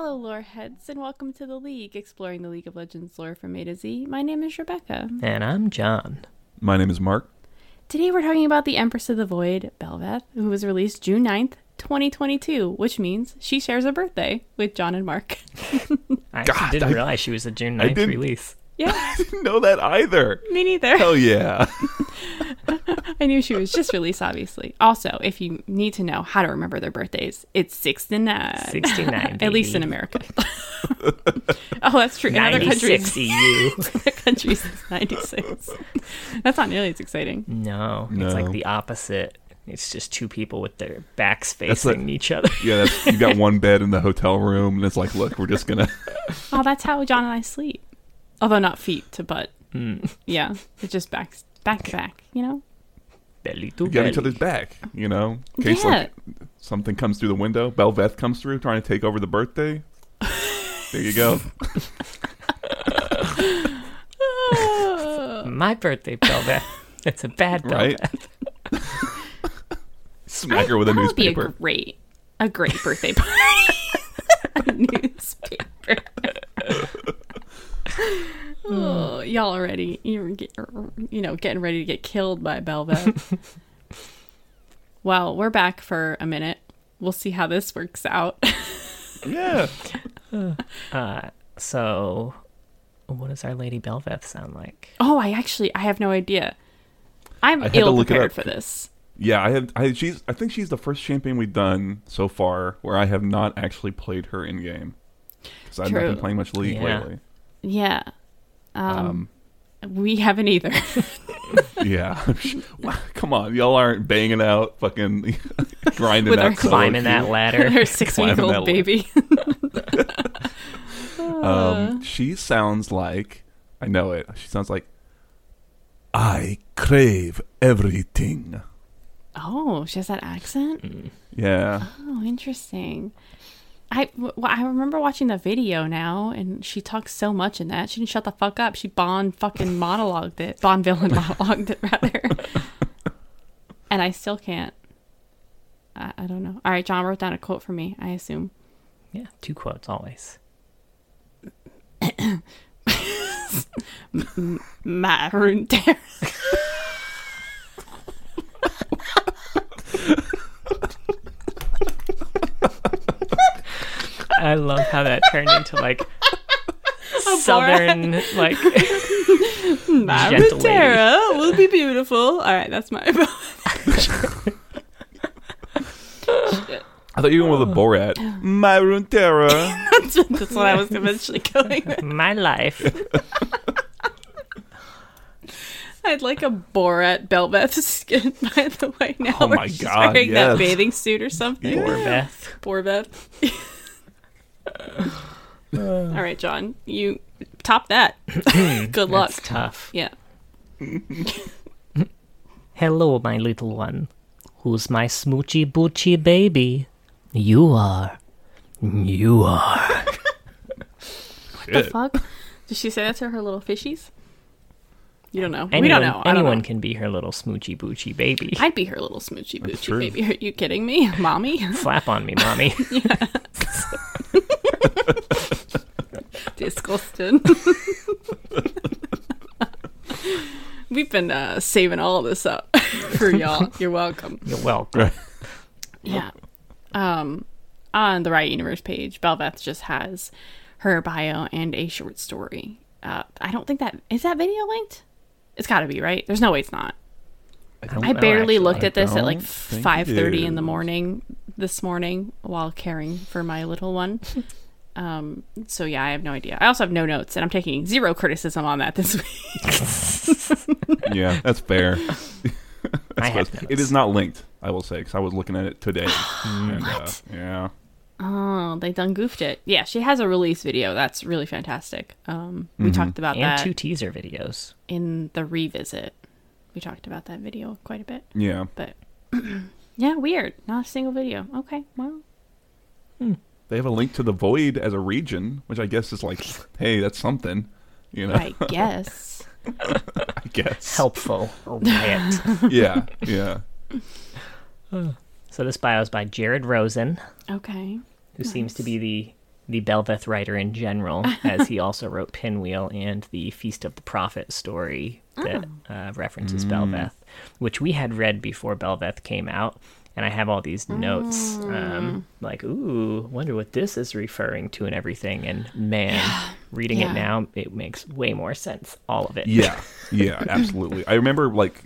Hello, lore heads, and welcome to the League, exploring the League of Legends lore from A to Z. My name is Rebecca. And I'm John. My name is Mark. Today we're talking about the Empress of the Void, Belveth, who was released June 9th, 2022, which means she shares a birthday with John and Mark. I God, didn't I- realize she was a June I 9th didn't- release. yeah, I didn't know that either. me neither. Hell yeah. I knew she was just released, obviously. Also, if you need to know how to remember their birthdays, it's 69. 69, At least in. America. oh, that's true. In other 96 countries, EU. other countries, it's 96. That's not nearly as exciting. No, No. it's like the opposite. It's just two people with their backs That's facing like- each other. Yeah, that's, you got one bed in the hotel room, and it's like, look, we're just gonna. Oh, that's how John and I sleep. Although not feet to butt. Mm. Yeah, it's just back, back back. You know. Belly to We got belly. each other's back, you know, in case Yeah. like something comes through the window. Belveth comes through trying to take over the birthday. There you go. My birthday, Belveth. it's a bad Right? Belveth. Smack her with a that would be a newspaper. great, a great birthday party. a newspaper. oh, y'all already you're get, you know getting ready to get killed by Belveth. well, we're back for a minute. We'll see how this works out. Yeah. Uh, so, what does Our Lady Belveth sound like? oh, I actually I have no idea. I'm I ill look it prepared for this. Yeah, I have. I she's. I think she's the first champion we've done so far where I have not actually played her in game because I've not been playing much League Yeah. lately. Yeah. Um, Um, we haven't either. yeah, come on, y'all aren't banging out, fucking grinding With out our- Climbing that queue. ladder. Her six-week-old baby. Um, she sounds like I know it. She sounds like I crave everything. oh, she has that accent. Yeah, Oh, interesting. I, w- I remember watching the video now, and she talks so much in that. She didn't shut the fuck up. She Bond fucking monologued it. Bond villain monologued it, rather. and I still can't. I, I don't know. All right, John wrote down a quote for me, I assume. Yeah, two quotes always. Maroon. I love how that turned into like southern, like Maroon Gentle lady. Will be beautiful. All right, that's my. I thought you were going with a Borat. My Runeterra. that's, that's what I was eventually going with. my life. I'd like a Borat Belveth skin, by the way. Now Oh where my she's God, wearing that bathing suit or something. Yeah. Or Beth. Borbeth. All right, John, you top that. Good luck. That's tough. Yeah. Hello, my little one. Who's my smoochy boochy baby? You are. You are. What the fuck? Did she say that to her little fishies? You don't know. Anyone, we don't know. I don't anyone know. can be her little smoochy boochy baby. I'd be her little smoochy That's boochy true. baby. Are you kidding me, mommy? Flap on me, mommy. Disgusting. We've been uh, saving all this up for y'all. You're welcome. You're welcome. Yeah. Um, on the Riot Universe page, Belveth just has her bio and a short story. Uh, I don't think that is that video linked. It's got to be right. There's no way it's not. don't I barely actually. looked at this at like don't think it five thirty in the morning this morning while caring for my little one. Um, so yeah, I have no idea. I also have no notes, and I'm taking zero criticism on that this week. Yeah, that's fair. I have It notes. is not linked, I will say, because I was looking at it today. And, uh, yeah. Oh, they done goofed it. Yeah, she has a release video. That's really fantastic. Um, we talked about And that two teaser videos. in the revisit. We talked about that video quite a bit. Yeah. But yeah, weird. Not a single video. Okay, well, They have a link to the Void as a region, which I guess is like, hey, that's something. You know, I guess. I guess. Helpful. Riot. Yeah, yeah. so this bio is by Jared Rosen, Okay. who seems to be the the Belveth writer in general, as he also wrote Pinwheel and the Feast of the Prophet story that uh, references Belveth, which we had read before Belveth came out. And I have all these notes, um, like, ooh, wonder what this is referring to and everything. And man, reading Yeah. it now, it makes way more sense, all of it. Yeah, yeah, absolutely. I remember like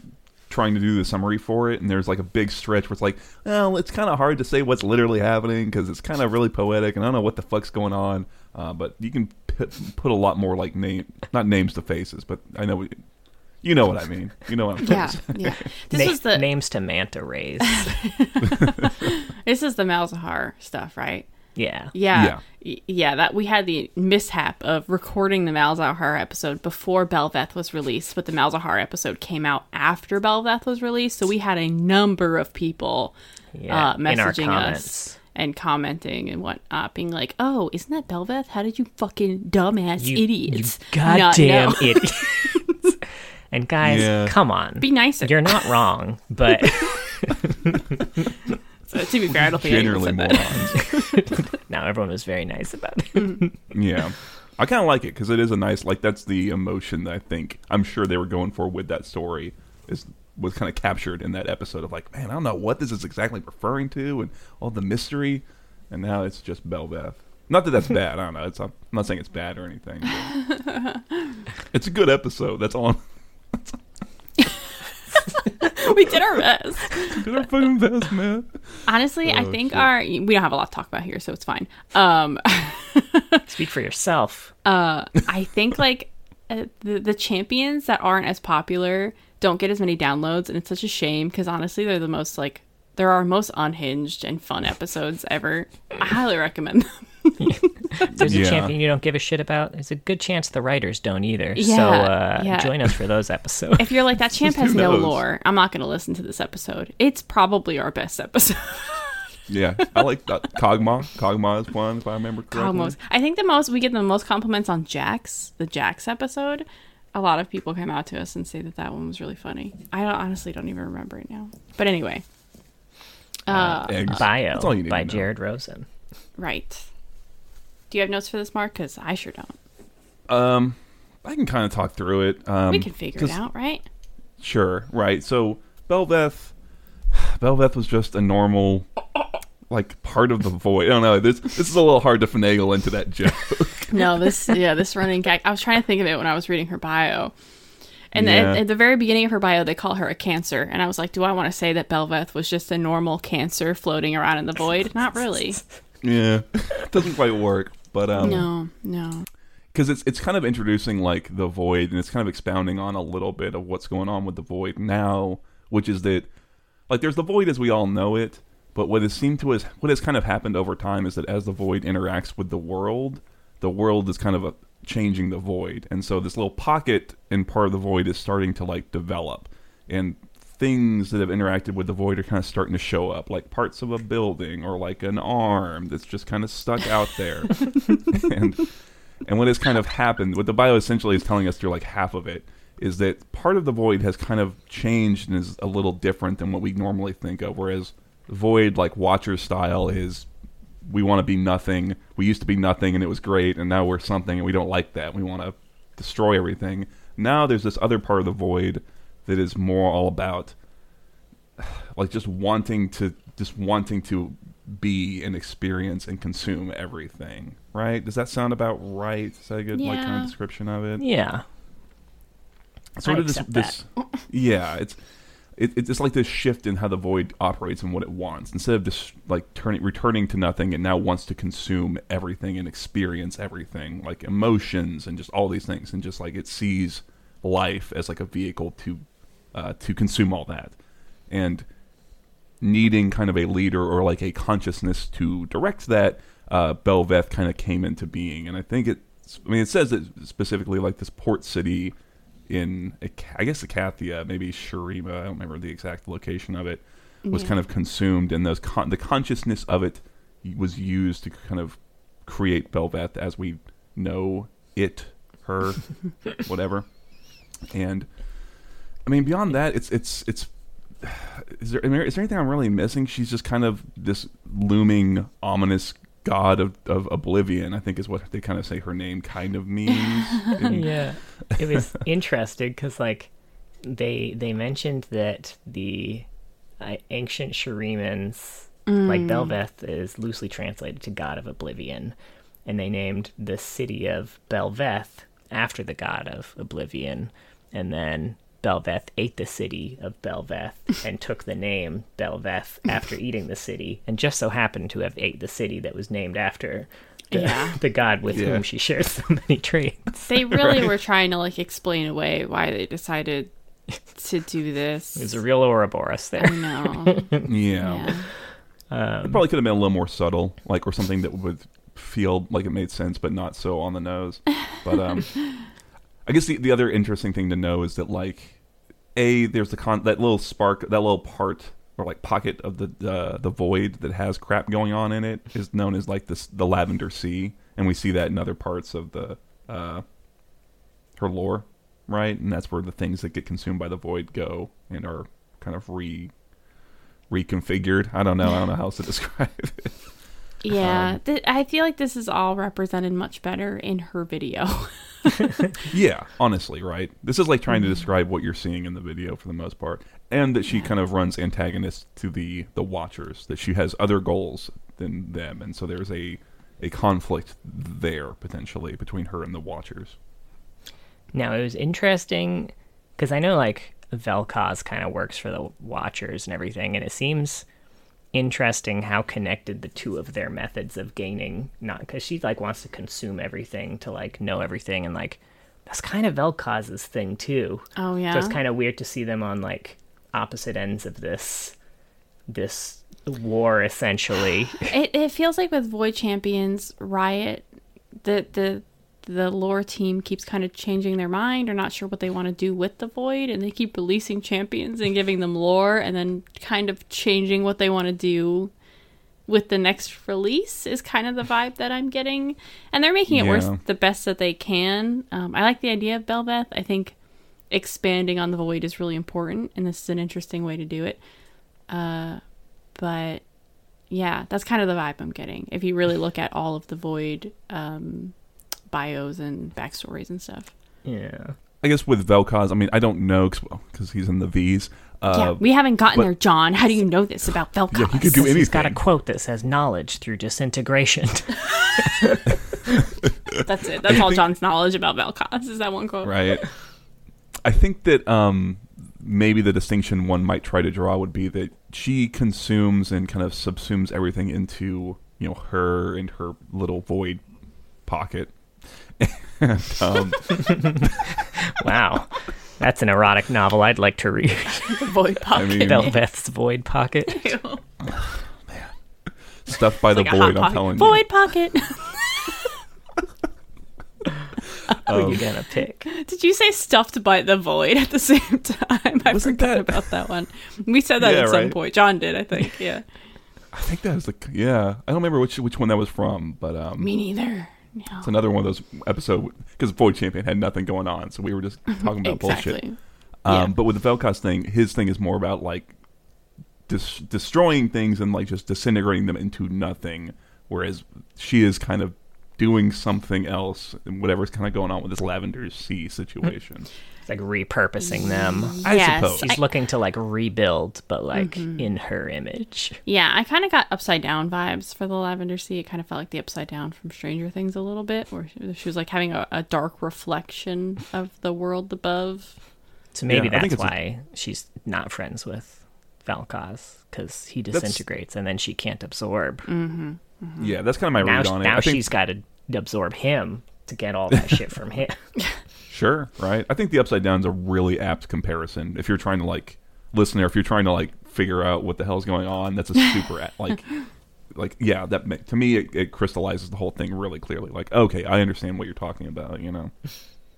trying to do the summary for it, and there's like a big stretch where it's like, well, it's kind of hard to say what's literally happening because it's kind of really poetic, and I don't know what the fuck's going on. Uh, but you can put, put a lot more like name, not names to faces, but I know what, you know what I mean. You know what I'm Yeah, saying. yeah. This Na- is the names to manta rays. this is the Malzahar stuff, right? Yeah. Yeah. Y- Yeah, that we had the mishap of recording the Malzahar episode before Belveth was released, but the Malzahar episode came out after Belveth was released, so we had a number of people Yeah, uh, messaging us and commenting and whatnot, being like, "Oh, isn't that Belveth? How did you fucking dumbass You, idiots you goddamn know?" idiots. and guys, Yeah. come on. Be nicer. You're not wrong, but So, to be fair, I don't think Generally morons. now everyone was very nice about it. yeah. I kind of like it because it is a nice, like that's the emotion that I think I'm sure they were going for with that story is was kind of captured in that episode of like, man, I don't know what this is exactly referring to and all the mystery, and now it's just Belveth. Not that that's bad. I don't know. It's I'm not saying it's bad or anything. it's a good episode. That's all. we did our best. Did our fucking best, man. Honestly, I Oh, think shit. our we don't have a lot to talk about here, so it's fine. Um, Speak for yourself. uh, I think like uh, the the champions that aren't as popular don't get as many downloads, and it's such a shame because honestly, they're the most like they're our most unhinged and fun episodes ever. I highly recommend them. There's Yeah. a champion you don't give a shit about. There's a good chance the writers don't either. so Yeah, uh, yeah. join us for those episodes. If you're like that champ has no lore, I'm not going to listen to this episode. It's probably our best episode. Yeah, I like that. Kog'Maw. Kog'Maw is one, if I remember correctly. Almost. I think the most we get the most compliments on Jax, the Jax episode. A lot of people come out to us and say that that one was really funny. I don't, honestly don't even remember it now. But anyway, uh, Eggs. Bio That's all you need by. Jared Rosen. right. Do you have notes for this, Mark? Because I sure don't. Um, I can kind of talk through it. Um, We can figure it out, right? Sure, right. So Belveth, Belveth was just a normal, like part of the void. I don't know. This this is a little hard to finagle into that joke. No, this yeah, this running gag. I was trying to think of it when I was reading her bio. And Yeah. at, at the very beginning of her bio, they call her a cancer, and I was like, "Do I want to say that Belveth was just a normal cancer floating around in the void? Not really. yeah, doesn't quite work. But um, No, no. because it's it's kind of introducing like the void, and it's kind of expounding on a little bit of what's going on with the void now, which is that like there's the void as we all know it, but what has seemed to us what has kind of happened over time is that as the void interacts with the world, the world is kind of a, changing the void, and so this little pocket in part of the void is starting to like develop, and things that have interacted with the void are kind of starting to show up, like parts of a building or like an arm that's just kind of stuck out there, and and what has kind of happened, what the bio essentially is telling us through like half of it, is that part of the void has kind of changed and is a little different than what we normally think of. Whereas void, like Watcher style, is we want to be nothing. We used to be nothing and it was great, and now we're something and we don't like that. We want to destroy everything. Now there's this other part of the void that is more all about like just wanting to just wanting to be and experience and consume everything right? Does that sound about right? Is that a good like kind of description of it? Yeah. sort I of this accept this yeah it's it, it's just like this shift in how the void operates and what it wants. Instead of just like turning returning to nothing it now wants to consume everything and experience everything like emotions and just all these things. And just like it sees life as like a vehicle to uh, to consume all that and needing kind of a leader or like a consciousness to direct that, uh, Belveth kind of came into being. And I think it's, I mean, it says that specifically like this port city in, I guess, Icathia, maybe Shurima, I don't remember the exact location of it, was Yeah. kind of consumed. And those con- the consciousness of it was used to kind of create Belveth as we know it, her, whatever. And I mean, beyond that, it's it's it's. Is there, I mean, is there anything I'm really missing? She's just kind of this looming, ominous god of, of oblivion. I think is what they kind of say her name kind of means. And- yeah it was interesting because like they they mentioned that the uh, ancient Shurimans like Belveth is loosely translated to god of oblivion and they named the city of Belveth after the god of oblivion and then Belveth ate the city of Belveth and took the name Belveth after eating the city and just so happened to have ate the city that was named after the, Yeah. the god with Yeah. whom she shares so many traits They really were trying to like explain away why they decided to do this. There's a real Ouroboros I there. know. yeah. yeah. It probably could have been a little more subtle, like or something that would feel like it made sense, but not so on the nose. But um, I guess the the other interesting thing to know is that like, a there's the con that little spark, that little part or like pocket of the uh, the void that has crap going on in it is known as like this the Lavender Sea, and we see that in other parts of the uh, her lore, right? And that's where the things that get consumed by the void go and are kind of re reconfigured. I don't know. I don't know how else to describe it. Yeah, um, th- I feel like this is all represented much better in her video. Yeah, honestly, right. This is like trying to mm-hmm. describe what you're seeing in the video for the most part, and that she kind of runs antagonist to the the watchers. That she has other goals than them, and so there's a a conflict there potentially between her and the watchers. Now it was interesting because I know like Vel'Koz kind of works for the Watchers and everything, and it seems interesting how connected the two of their methods of gaining not because she like wants to consume everything to like know everything and like that's kind of Vel'Koz's thing too. Oh yeah. So it's kind of weird to see them on like opposite ends of this this war essentially. It it feels like with Void Champions Riot, the the the lore team keeps kind of changing their mind or not sure what they want to do with the Void, and they keep releasing champions and giving them lore, and then kind of changing what they want to do with the next release is kind of the vibe that I'm getting, and they're making it Yeah. the best that they can. Um, I like the idea of Belveth. I think expanding on the Void is really important, and this is an interesting way to do it. Uh, but yeah, that's kind of the vibe I'm getting. If you really look at all of the Void um, bios and backstories and stuff. yeah. I guess with Vel'Koz, I mean, I don't know because he's in the V's. yeah, Uh, we haven't gotten but- there, John. How do you know this about Vel'Koz? yeah, he could do He's got a quote that says knowledge through disintegration. That's it. That's all John's knowledge about Vel'Koz is that one quote. right? I think that um, maybe the distinction one might try to draw would be that she consumes and kind of subsumes everything into you know her and her little void pocket. And, um, wow. That's an erotic novel I'd like to read. The Void I pocket. mean, Belveth's Void Pocket. Man, stuff by the like void. I'm pocket. telling Void pocket. Who are you gonna pick? Did you say stuffed by the void at the same time? I Wasn't forgot that- about that one. We said that Yeah, at some right. point. John did, I think. Yeah. I think that was the yeah. I don't remember which which one that was from, but um, Me neither. No. it's another one of those episodes because Void Champion had nothing going on, so we were just talking about bullshit. Um, Yeah. But with the Vel'Koz thing, his thing is more about like dis- destroying things and like just disintegrating them into nothing, whereas she is kind of doing something else and whatever's kind of going on with this Lavender Sea situation. It's like repurposing them. Mm-hmm. I suppose. She's I- looking to like rebuild, but like Mm-hmm. in her image. Yeah, I kind of got upside down vibes for the Lavender Sea. It kind of felt like the upside down from Stranger Things a little bit, where she, she was like having a, a dark reflection of the world above. So maybe Yeah, that's it's a- why she's not friends with Vel'Koz because he That's- disintegrates and then she can't absorb. Mm-hmm. Mm-hmm. Yeah, that's kind of my Now, read on it. now I think, she's got to absorb him to get all that shit from him. Sure, right. I think the upside down is a really apt comparison. If you're trying to like listen there, if you're trying to like figure out what the hell's going on, that's a super like like yeah. That to me it, it crystallizes the whole thing really clearly. Like okay, I understand what you're talking about. You know.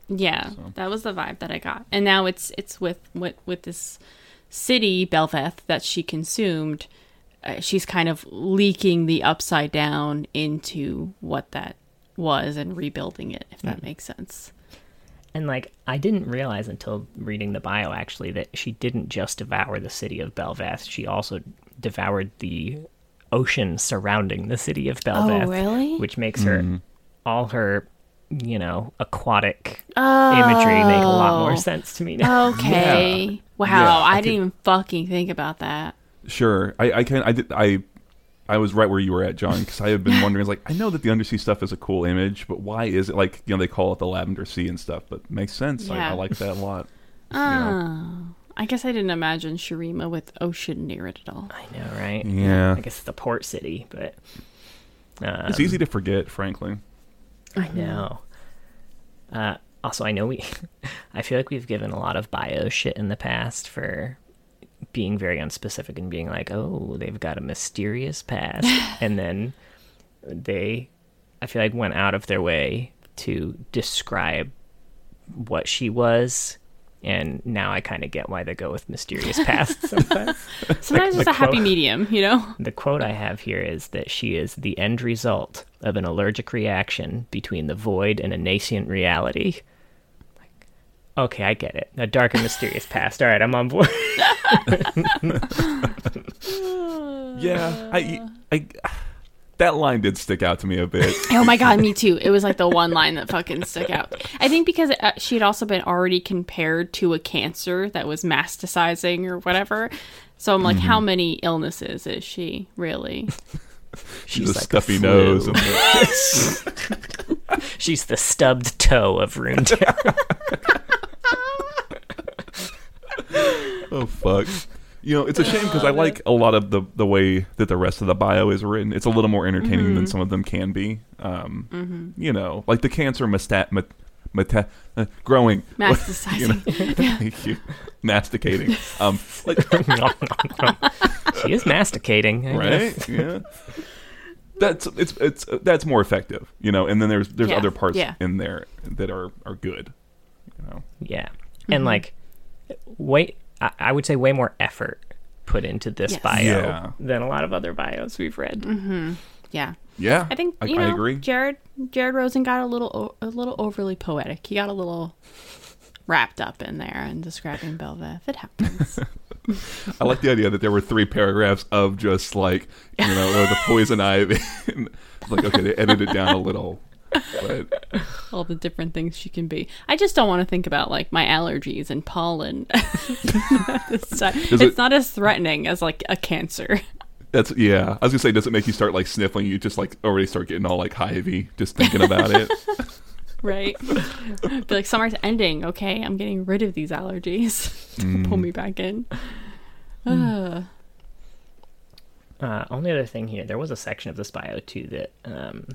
Yeah, So. that was the vibe that I got. And now it's it's with with, with this city Belveth that she consumed. Uh, she's kind of leaking the upside down into what that was and rebuilding it, if that makes sense. And like, I didn't realize until reading the bio actually that she didn't just devour the city of Belveth. She also devoured the ocean surrounding the city of Belveth, Oh, really? which makes her mm-hmm. all her you know aquatic Oh. imagery make a lot more oh. sense to me now. Okay. Wow, Yeah, I, I didn't even fucking think about that. Sure, I, I can. I did. I I was right where you were at, John, because I have been wondering. It's like I know that the undersea stuff is a cool image, but why is it like you know they call it the lavender sea and stuff? But it makes sense. I, Yeah. I like that a lot. Oh. I guess I didn't imagine Shurima with ocean near it at all. I know, right? Yeah, I guess it's a port city, but um, it's easy to forget, frankly. I know. Uh, also, I know we. I feel like we've given a lot of bio shit in the past for being very unspecific and being like, "Oh, they've got a mysterious past," and then they, I feel like, went out of their way to describe what she was. And now I kind of get why they go with mysterious past sometimes. Sometimes the it's a happy quote- medium, you know? The quote I have here is that she is the end result of an allergic reaction between the void and a nascent reality. Like, okay, I get it. A dark and mysterious past. All right, I'm on board. Yeah, I, I, that line did stick out to me a bit. Oh my god, me too. It was like the one line that fucking stuck out. I think because uh, she had also been already compared to a cancer that was masticizing or whatever. So I'm like, how many illnesses is she really? She's a like stuffy flu. nose. And the, She's the stubbed toe of Runeterra. Oh fuck. You know, it's a shame because I like a lot of the the way that the rest of the bio is written. It's a little more entertaining Mm-hmm. than some of them can be. Um, You know, like the cancer mastat, mat, mata, uh, growing, you know, Masticizing. thank you. masticating. Um, like she is masticating. I guess. right? Yeah. That's it's it's that's more effective, you know. And then there's there's Yeah, other parts yeah. in there that are are good, you know. Yeah. Mm-hmm. And like, way, I, I would say way more effort put into this Yes. bio Yeah. than a lot of other bios we've read. yeah. Yeah, I think I, you I know, agree. Jared Jared Rosen got a little o- a little overly poetic. He got a little wrapped up in there and describing Belva. If It happens. I like the idea that there were three paragraphs of just like you know uh, the poison ivy. Like okay, they edited it down a little, but All the different things she can be. I just don't want to think about like my allergies and pollen. This time. Does it's it- not as threatening as like a cancer. that's yeah. I was gonna say, does it make you start like sniffling? You just like already start getting all like hivey just thinking about it. right? Be like summer's ending. Okay, I'm getting rid of these allergies. Don't pull me back in. Uh, Uh, only other thing here, there was a section of this bio too that um,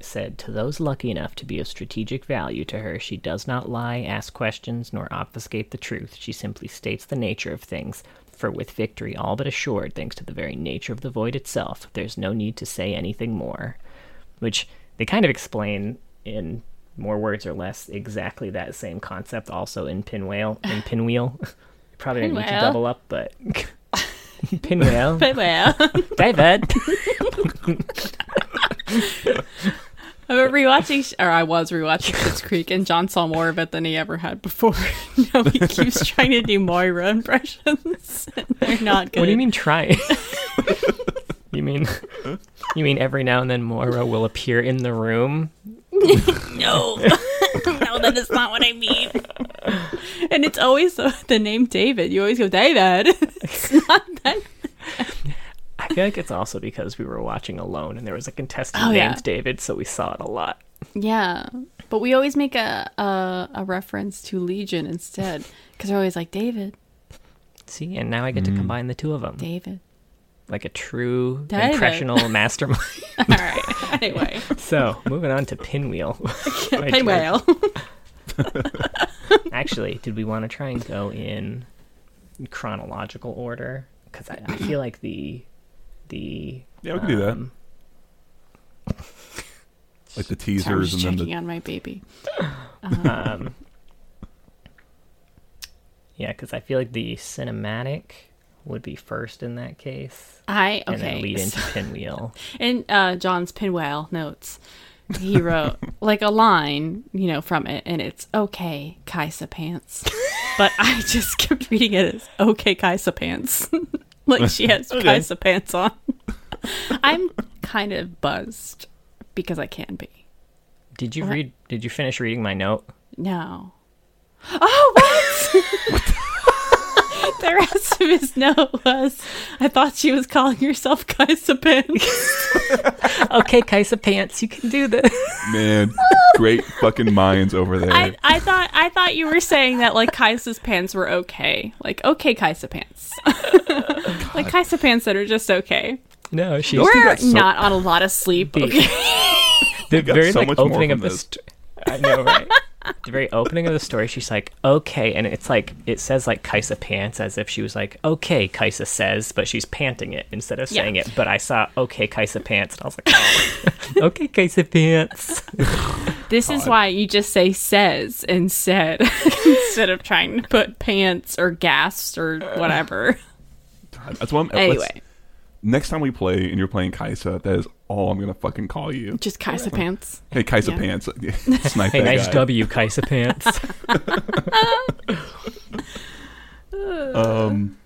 said, To those lucky enough to be of strategic value to her, she does not lie, ask questions, nor obfuscate the truth. She simply states the nature of things. For with victory all but assured, thanks to the very nature of the void itself, there's no need to say anything more. Which they kind of explain in more words or less exactly that same concept also in Pinwheel. In Pinwheel. Probably didn't need to double up, but. Pinwheel. Pinwheel. David. I'm rewatching, or I was rewatching Schitt's Creek, and John saw more of it than he ever had before. now he keeps trying to do Moira impressions, and they're not good. What do you mean try? you mean you mean every now and then Moira will appear in the room? No, no, that is not what I mean. And it's always the, the name David. You always go David. It's not that. I feel like it's also because we were watching Alone and there was a contestant Oh, named yeah. David, so we saw it a lot. Yeah, but we always make a a, a reference to Legion instead because we're always like David, See, and now I get to mm. combine the two of them David. like a true David. impressional mastermind. All right. Anyway, so, moving on to Pinwheel. My Pay turn. whale. Actually, did we want to try and go in chronological order? Because I, I feel like the the Yeah, we can do that. um, Like the teasers just and then checking the on my baby. um, yeah, because I feel like the cinematic would be first in that case, I and then okay. lead into Pinwheel. in uh, John's Pinwheel notes, he wrote like a line, you know, from it, and it's okay, Kaisa pants. But I just kept reading it as okay, Kaisa pants. like she has Okay. Kaisa pants on. I'm kind of buzzed because I can be. Did you What? read? Did you finish reading my note? No. Oh, what? the rest of his note was I thought she was calling herself Kaisa Pants. okay, Kaisa Pants, you can do this. Man, great fucking minds over there. I, I thought I thought you were saying that like Kaisa's pants were okay. Like okay Kaisa pants. like Kaisa pants that are just okay. No, she's We're so- not on a lot of sleep. The- Okay. the very so like much opening from of the this. st- I know, right? The very opening of the story, she's like, "Okay," and it's like it says like Kaisa pants as if she was like, "Okay," Kaisa says, but she's panting it instead of Yeah. saying it. But I saw "Okay, Kaisa pants," and I was like, oh. "Okay, Kaisa pants." This is why you just say says and said instead of trying to put pants or gas or uh, whatever. That's what I'm. let's- Anyway, next time we play and you're playing Kaisa, that is all I'm gonna fucking call you. just Kaisa pants. Hey, Kaisa Yeah. Pants. Snipe Hey, that nice guy. W, Kaisa pants. Um,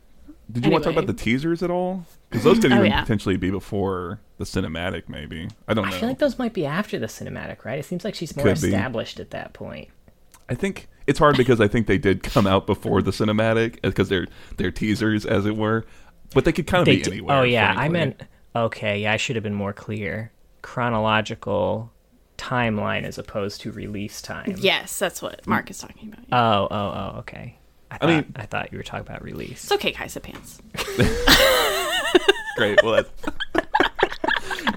did you want to talk about the teasers at all? Because those could Oh, even yeah. potentially be before the cinematic, maybe. I don't know. I feel like those might be after the cinematic, right? It seems like she's more Could be. established at that point. I think it's hard because I think they did come out before the cinematic because they're they're teasers, as it were. But they could kind of They be d- anywhere. oh yeah, I meant okay. Yeah, I should have been more clear. Chronological timeline as opposed to release time. Yes, that's what Mark is talking about. Oh, oh, oh. Okay. I, thought, I mean- I thought you were talking about release. It's okay, Kaisa pants. great. Well, that's,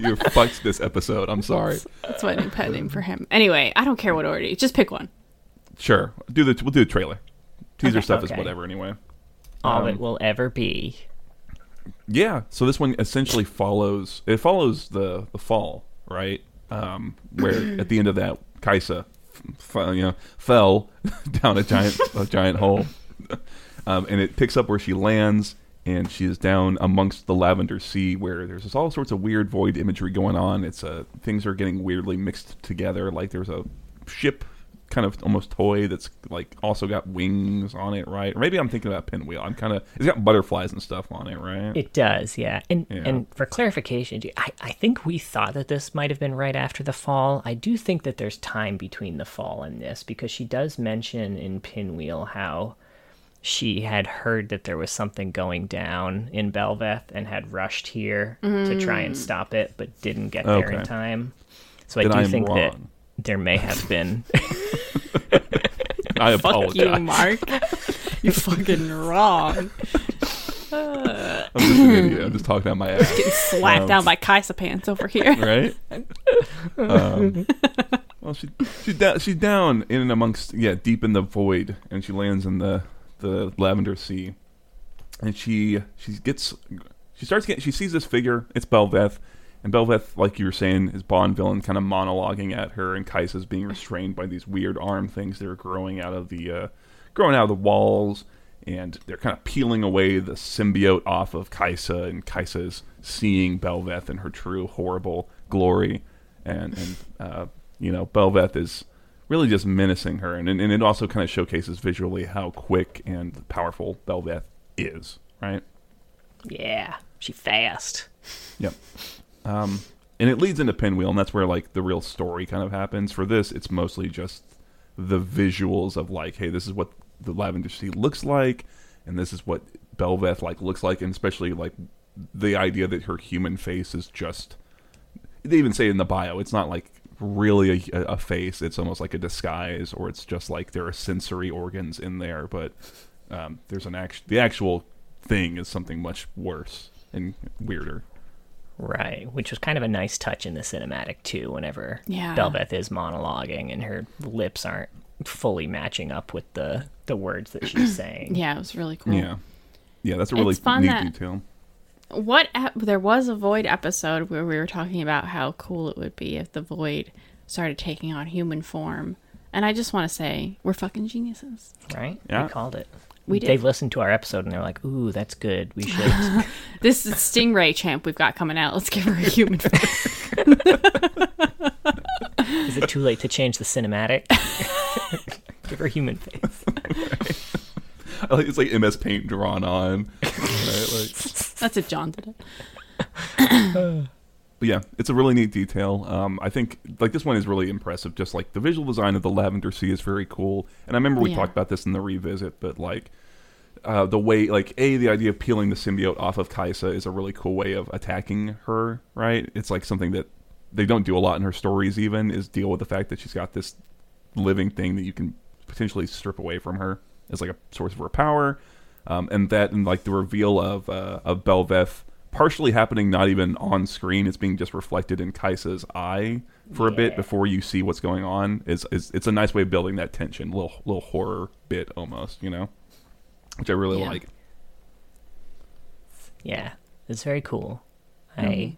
you fucked this episode. I'm sorry. That's my new pet name for him. Anyway, I don't care what order. Just pick one. Sure, do the we'll do the trailer. Teaser Okay. stuff is whatever anyway. All um, it will ever be. Yeah, so this one essentially follows it follows the the fall, right? Um, where at the end of that, Kaisa, f- f- you know, fell down a giant a giant hole, um, and it picks up where she lands, and she is down amongst the lavender sea, where there's just all sorts of weird void imagery going on. It's uh, things are getting weirdly mixed together. Like there's a ship kind of almost toy that's like also got wings on it, right? Or maybe I'm thinking about Pinwheel. I'm kind of it's got butterflies and stuff on it, right? It does, yeah. And Yeah. and for clarification, I, I think we thought that this might have been right after the fall. I do think that there's time between the fall and this because she does mention in Pinwheel how she had heard that there was something going down in Belveth and had rushed here to try and mm. stop it, but didn't get there in time. So I Then do I am think that wrong. There may have been. I Fuck apologize. you, Mark. You're fucking wrong. I'm just an idiot. I'm just talking out my ass. Getting slapped Um, down by Kaisa pants over here. right? Um, well, she she's down she's down in and amongst yeah deep in the void, and she lands in the the lavender sea, and she she gets she starts getting she sees this figure. It's Belveth, and Belveth, like you were saying, is Bond villain kind of monologuing at her, and Kaisa's being restrained by these weird arm things that are growing out of the uh, growing out of the walls. And they're kind of peeling away the symbiote off of Kaisa, and Kaisa is seeing Belveth in her true horrible glory and and uh, you know Belveth is really just menacing her, and and it also kind of showcases visually how quick and powerful Belveth is, right? yeah, she fast. Yep. Um, and it leads into Pinwheel, and that's where like the real story kind of happens. For this, it's mostly just the visuals of like, hey, this is what the Lavender Sea looks like, and this is what Belveth like looks like, and especially like the idea that her human face is just. They even say in the bio, it's not like really a, a face; it's almost like a disguise, or it's just like there are sensory organs in there, but um, there's an act. The actual thing is something much worse and weirder. Right, which was kind of a nice touch in the cinematic too. Whenever Yeah. Belveth is monologuing and her lips aren't fully matching up with the the words that she's saying. Yeah, it was really cool. Yeah, yeah, that's a really It's fun neat that- detail. What ep- there was a Void episode where we were talking about how cool it would be if the Void started taking on human form, and I just want to say we're fucking geniuses. Right? Yeah. We called it. We did. They've listened to our episode and they're like, "Ooh, that's good. We should." This is Stingray champ we've got coming out. Let's give her a human form. is it too late to change the cinematic? Give her a human face. I like- It's like MS Paint drawn on. right? Like, That's if John did it. Yeah, it's a really neat detail. Um, I think like this one is really impressive. Just like the visual design of the Lavender Sea is very cool. And I remember we Yeah. talked about this in the revisit, but like uh, the way like a the idea of peeling the symbiote off of Kaisa is a really cool way of attacking her. Right? It's like something that they don't do a lot in her stories. Even is deal with the fact that she's got this living thing that you can potentially strip away from her as like a source of her power. Um, and that and like the reveal of uh, of Belveth partially happening not even on screen it's being just reflected in Kaisa's eye for a bit before you see what's going on is, is it's a nice way of building that tension little little horror bit almost you know which I really Yeah. like Yeah, it's very cool. Mm-hmm. I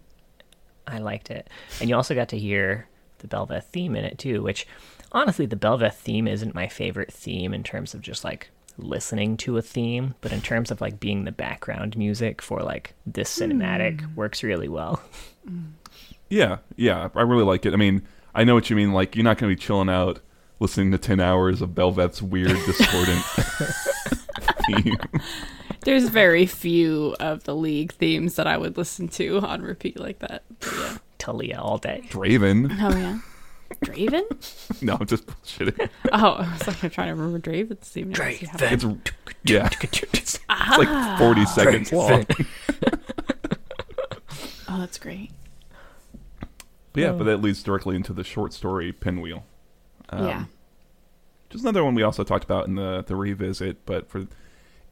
I liked it, and you also got to hear the Belveth theme in it too. Which, honestly, the Belveth theme isn't my favorite theme in terms of just like listening to a theme, but in terms of like being the background music for like this cinematic Hmm. works really well. yeah yeah I really like it I mean I know what you mean like you're not gonna be chilling out listening to 10 hours of Belveth's weird discordant theme There's very few of the league themes that I would listen to on repeat like that. But yeah. Taliyah all day. Draven Oh yeah. Draven? no I'm just bullshitting Oh, I was like I'm trying to remember Draven's theme. now. See how- it's yeah it's like Ah. 40 seconds long Oh, that's great. But yeah, but that leads directly into the short story Pinwheel. Um, yeah. Just another one we also talked about in the the revisit, but for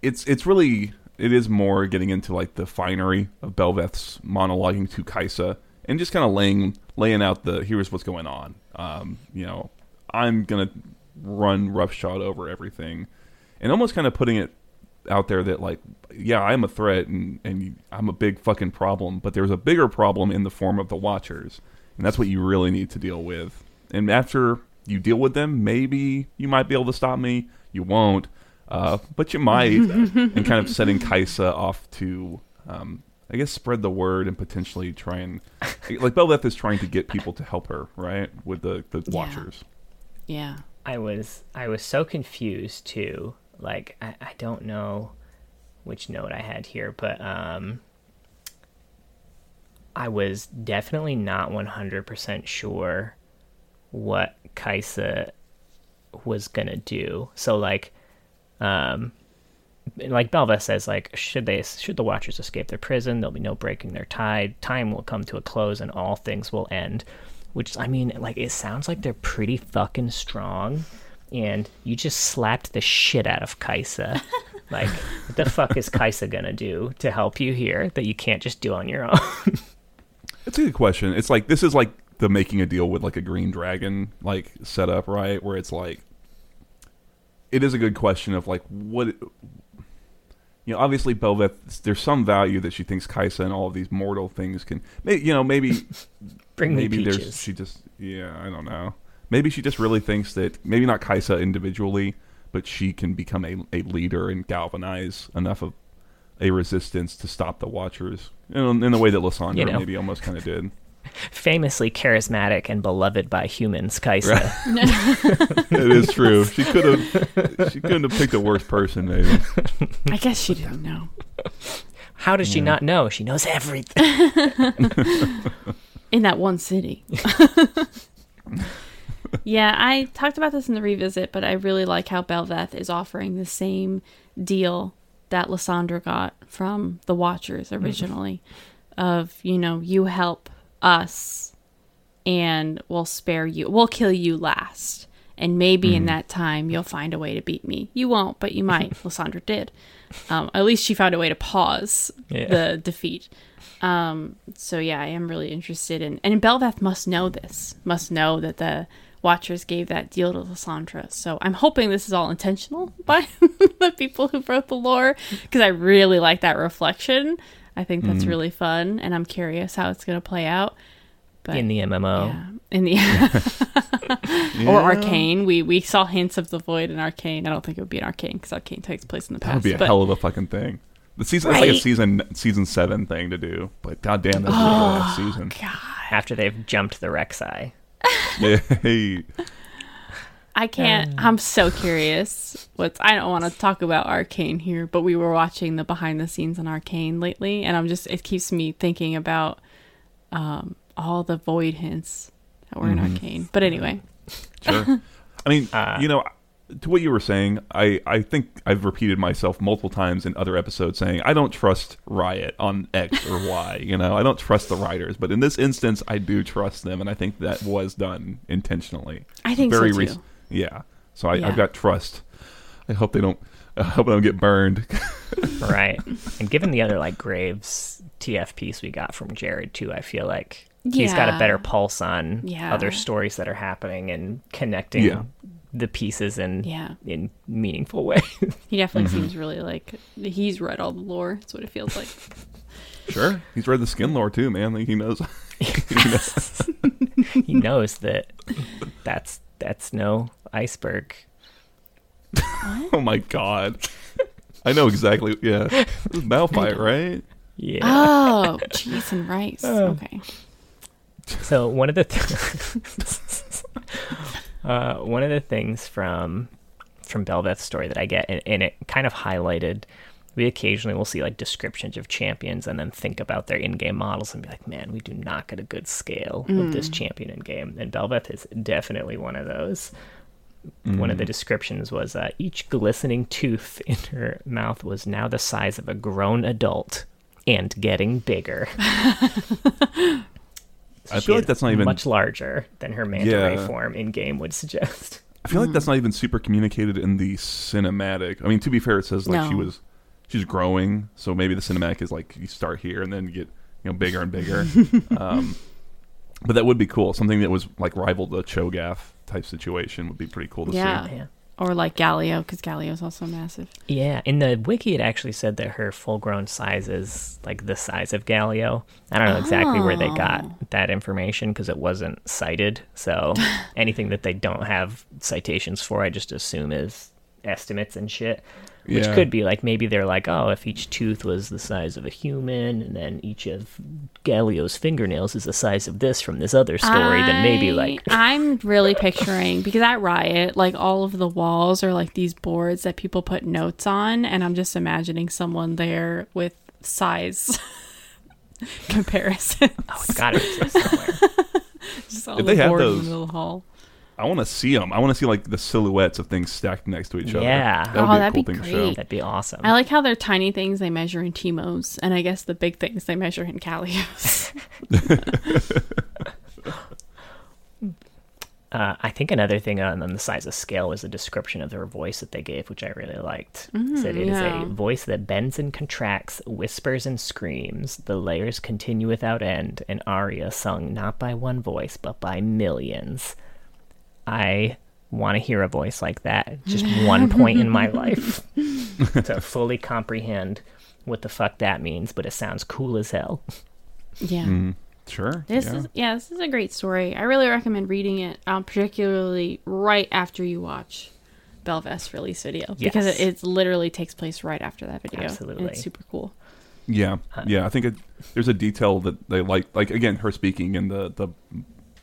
it's it's really it is more getting into like the finery of Belveth's monologuing to Kaisa and just kind of laying laying out the here's what's going on. Um, you know, I'm gonna run roughshod over everything, and almost kind of putting it out there that like yeah i'm a threat and and i'm a big fucking problem but there's a bigger problem in the form of the watchers and that's what you really need to deal with and after you deal with them maybe you might be able to stop me you won't uh, but you might and kind of setting kaisa off to um, i guess spread the word and potentially try and like belveth is trying to get people to help her right with the the Yeah. watchers Yeah. I was I was so confused too. Like I, I don't know which note I had here, but um I was definitely not 100% sure what Kaisa was going to do. So like um like Belva says like should they should the watchers escape their prison there'll be no breaking their tide. Time will come to a close and all things will end. Which I mean like it sounds like they're pretty fucking strong. And you just slapped the shit out of Kaisa. Like what the fuck is Kaisa gonna do to help you here that you can't just do on your own? It's a good question. It's like this is like the making a deal with like a green dragon like setup, right? Where it's like it is a good question of like what you know, obviously Belveth there's some value that she thinks Kaisa and all of these mortal things can maybe you know, maybe bring maybe there's she just yeah, I don't know. Maybe she just really thinks that maybe not Kaisa individually, but she can become a, a leader and galvanize enough of a resistance to stop the Watchers in, in the way that Lissandra You know. maybe almost kind of did. Famously charismatic and beloved by humans Kaisa it is true. She could have. She couldn't have picked a worse person, maybe. I guess she didn't know. how does she not know she knows everything in that one city. yeah, I talked about this in the revisit, but I really like how Belveth is offering the same deal that Lissandra got from the Watchers mm-hmm. originally of, you know, you help us and we'll spare you. We'll kill you last. And maybe in that time you'll find a way to beat me. You won't, but you might. Lissandra did. Um, at least she found a way to pause Yeah. the defeat. Um, so yeah, I am really interested in, and Belveth must know this, must know that the Watchers gave that deal to Lissandra. So I'm hoping this is all intentional by the people who wrote the lore, because I really like that reflection. I think that's mm. really fun, and I'm curious how it's going to play out. But in the MMO. yeah, in the or Arcane, we we saw hints of the Void in Arcane. I don't think it would be an Arcane because Arcane takes place in the past. That would be a but hell of a fucking thing. The season, it's like a season season seven thing to do. But goddamn, that's oh, the last season. God, After they've jumped the Rek'Sai. Yeah, hey, I can't. I'm so curious. What's I don't want to talk about Arcane here, but we were watching the behind the scenes on Arcane lately, and I'm just it keeps me thinking about um, all the void hints that were in Arcane. But anyway, Sure. I mean, Uh, you know, to what you were saying, I, I think I've repeated myself multiple times in other episodes saying I don't trust Riot on X or Y. You know, I don't trust the writers, but in this instance, I do trust them, and I think that was done intentionally. I think so, too. rec- yeah. So I, Yeah. I've got trust. I hope they don't. I hope I don't get burned. right. And given the other like Graves TF piece we got from Jared too, I feel like he's got a better pulse on Yeah. other stories that are happening and connecting Yeah. the pieces in Yeah. in meaningful way. he definitely Mm-hmm. seems really like he's read all the lore. That's what it feels like. sure, he's read the skin lore too, man. Like he knows. he knows. he knows that that's that's no iceberg. Oh my god. I know exactly. Yeah, Malphite, right? Yeah. Oh, cheese and rice. Oh. Okay. So one of the th- uh, one of the things from from Bel'Veth's story that I get, and, and it kind of highlighted. We occasionally will see like descriptions of champions, and then think about their in-game models and be like, "Man, we do not get a good scale of this champion in game." And Bel'Veth is definitely one of those. One of the descriptions was uh, each glistening tooth in her mouth was now the size of a grown adult and getting bigger. I feel like that's not even. much larger than her manta ray form in game would suggest. I feel like that's not even super communicated in the cinematic. I mean, to be fair, it says like she was, she's growing, so maybe the cinematic is like you start here and then you get you know bigger and bigger. um, but that would be cool. Something that was like rivaled the Cho'Gath type situation would be pretty cool to Yeah. see. Yeah. Or like Galio, because Galio's also massive. Yeah, in the wiki it actually said that her full grown size is like the size of Galio. I don't know exactly where they Oh. got that information because it wasn't cited. So anything that they don't have citations for, I just assume is estimates and shit. Which Yeah. could be like maybe they're like, oh, if each tooth was the size of a human, and then each of Galio's fingernails is the size of this from this other story, then maybe like I'm really picturing because at Riot, like all of the walls are like these boards that people put notes on, and I'm just imagining someone there with size comparisons. oh, it's gotta exist somewhere. just all If the they have boards in those- the middle of the hall. I want to see them. I want to see like the silhouettes of things stacked next to each other. Yeah. that would Oh, be a that'd cool be thing to show. great. That'd be awesome. I like how they're tiny things they measure in Teemos, and I guess the big things they measure in Galios. Uh, I think another thing on, on the size of scale was the description of their voice that they gave, which I really liked. It Said it is yeah. a voice that bends and contracts, whispers and screams. The layers continue without end. An aria sung not by one voice, but by millions. I want to hear a voice like that just one point in my life to fully comprehend what the fuck that means, but it sounds cool as hell. yeah. Mm, sure. This yeah. is yeah, this is a great story. I really recommend reading it, um, particularly right after you watch Bel'Veth's release video because it, it literally takes place right after that video. and Absolutely. it's super cool. Yeah, yeah. I think it, there's a detail that they like. Like again, her speaking and the the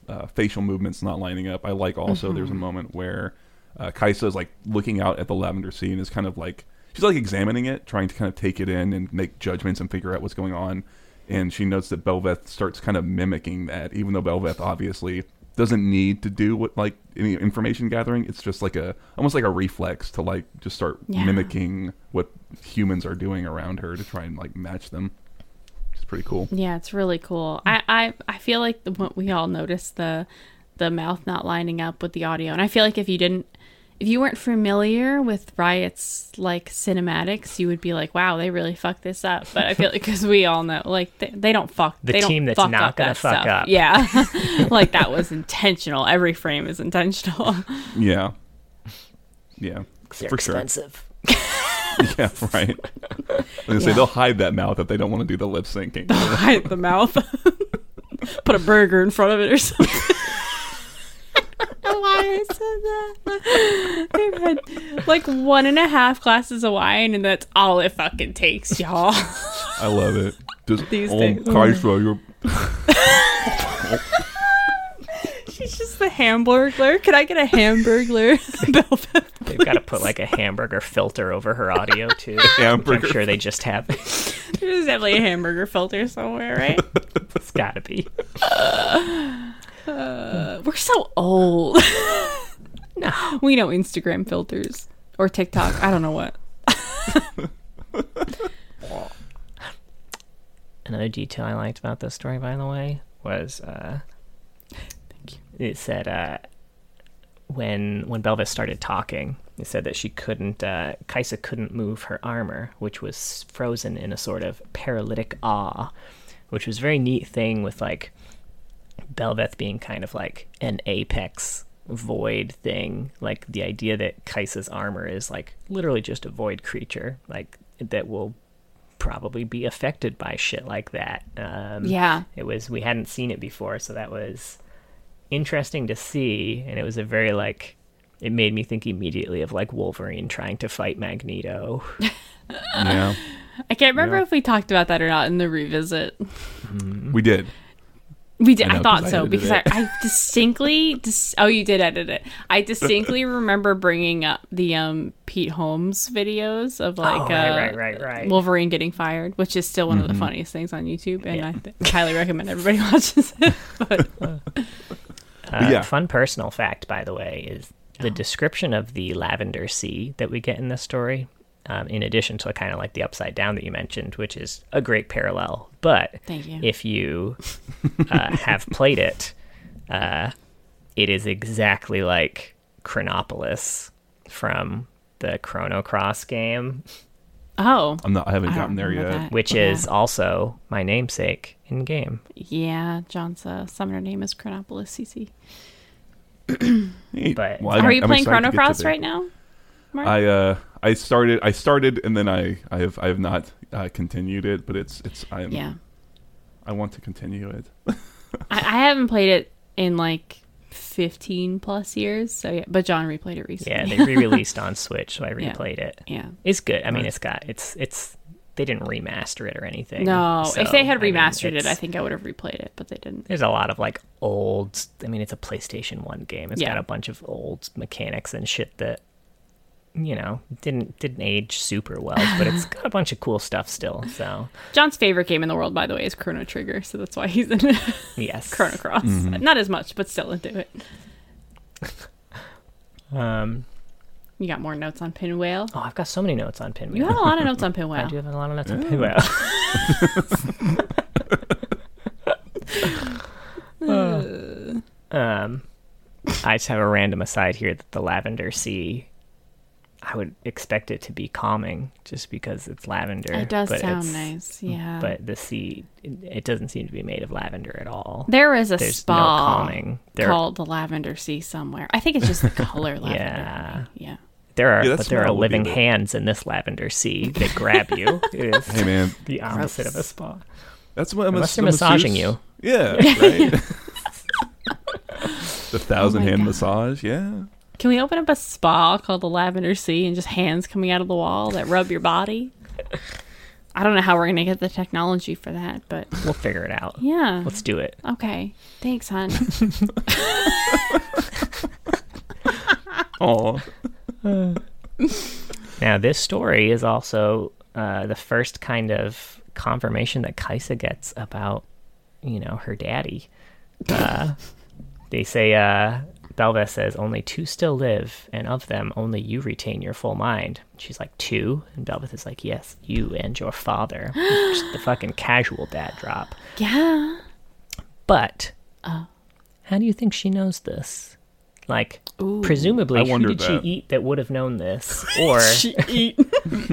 uh, facial movements not lining up. I like also. There's Mm-hmm. a moment where uh, Kai'Sa is like looking out at the lavender sea and is kind of like she's like examining it, trying to kind of take it in and make judgments and figure out what's going on. And she notes that Bel'Veth starts kind of mimicking that, even though Bel'Veth obviously doesn't need to do what like any information gathering. It's just like a almost like a reflex to like just start Yeah. mimicking what humans are doing around her to try and like match them. It's pretty cool. Yeah, it's really cool. I I, I feel like the, what we all noticed the the mouth not lining up with the audio, and I feel like if you didn't. If you weren't familiar with Riot's like cinematics, you would be like, "Wow, they really fucked this up." But I feel like because we all know, like they, they don't fuck. The they don't team that's fuck not up gonna that fuck stuff. up. Yeah, like that was intentional. Every frame is intentional. Yeah. Yeah. They're For sure. Expensive. Yeah, right. I was gonna say they'll hide that mouth if they don't want to do the lip syncing. Hide the mouth. Put a burger in front of it or something. Why I said that? They've had like one and a half glasses of wine, and that's all it fucking takes, y'all. I love it. Just These oh, days. Kai'Sa, you're She's just the hamburglar. Can I get a hamburglar? They've got to put like a hamburger filter over her audio too. which I'm sure they just have. There's definitely a hamburger filter somewhere, right? It's gotta be. Uh, we're so old. no, we know Instagram filters or TikTok. I don't know what. Another detail I liked about this story, by the way, was uh, it said uh, when when Bel'Veth started talking, it said that she couldn't, uh, Kai'Sa couldn't move her armor, which was frozen in a sort of paralytic awe, which was a very neat thing with like Bel'Veth being kind of like an apex void thing, like the idea that Kai'Sa's armor is like literally just a void creature, like that will probably be affected by shit like that. Um, Yeah. it was we hadn't seen it before, so that was interesting to see, and it was a very like it made me think immediately of like Wolverine trying to fight Magneto. yeah, I can't remember Yeah. if we talked about that or not in the revisit. we did. We did. I I, know, thought 'cause I so edited because I. I distinctly. Dis- oh, you did edit it. I distinctly remember bringing up the um Pete Holmes videos of like oh, uh, right, right, right, right. Wolverine getting fired, which is still one Mm-hmm. of the funniest things on YouTube, and Yeah. I th- highly recommend everybody watches it. But Uh, yeah. Fun personal fact, by the way, is the description of the lavender sea that we get in this story. Um, in addition to kind of like the upside down that you mentioned, which is a great parallel. But Thank you. if you uh, have played it, uh, it is exactly like Chronopolis from the Chrono Cross game, oh, I'm not. I haven't I gotten there yet. that. which Yeah. is also my namesake in game. yeah, John's uh, summoner name is Chronopolis CC. Hey, But- well, Are you I'm playing excited Chrono Cross right now? Mark? I uh I started I started and then I I have I have not uh, continued it, but it's it's I'm yeah, I want to continue it. I, I haven't played it in like fifteen plus years. So yeah, but John replayed it recently. Yeah, they re-released on Switch, so I Yeah. replayed it. yeah. It's good. I mean, it's got it's it's they didn't remaster it or anything. No, so, if they had I mean, remastered it, I think I would have replayed it, but they didn't. there's a lot of like old. I mean, it's a PlayStation One game. It's Yeah. got a bunch of old mechanics and shit that you know didn't didn't age super well, but it's got a bunch of cool stuff still. So John's favorite game in the world, by the way, is Chrono Trigger, so that's why he's in it. yes, Chrono Cross. Mm-hmm. Not as much, but still into it. Um, You got more notes on Pinwheel? oh, I've got so many notes on Pinwheel. You have a lot of notes on Pinwheel. I do have a lot of notes on Yeah. Pinwheel. Um, I just have a random aside here that the lavender sea. I would expect it to be calming, just because it's lavender. It does but sound it's- nice, yeah. But the sea, it, it doesn't seem to be made of lavender at all. there is a There's spa no calming. There, called the Lavender Sea somewhere. I think it's just the color lavender. Yeah. Yeah. there are, Yeah, but there are smell would be living hands in this lavender sea that grab you. It is Hey man, the opposite of a spa. that's what I'm Unless they're massaging you. Yeah, right. the thousand Oh hand God. massage. Yeah. Can we open up a spa called the Lavender Sea and just hands coming out of the wall that rub your body? I don't know how we're going to get the technology for that, but We'll figure it out. yeah. Let's do it. Okay. Thanks, hon. Oh, Now, this story is also uh, the first kind of confirmation that Kai'Sa gets about, you know, her daddy. Uh, they say, uh, Bel'Veth says, only two still live, and of them, only you retain your full mind. She's like, two? And Bel'Veth is like, yes, you and your father. Just the fucking casual dad drop. yeah. But, Oh. how do you think she knows this? Like, Ooh. presumably, I who wondered did she eat that would have known this? Or She eat.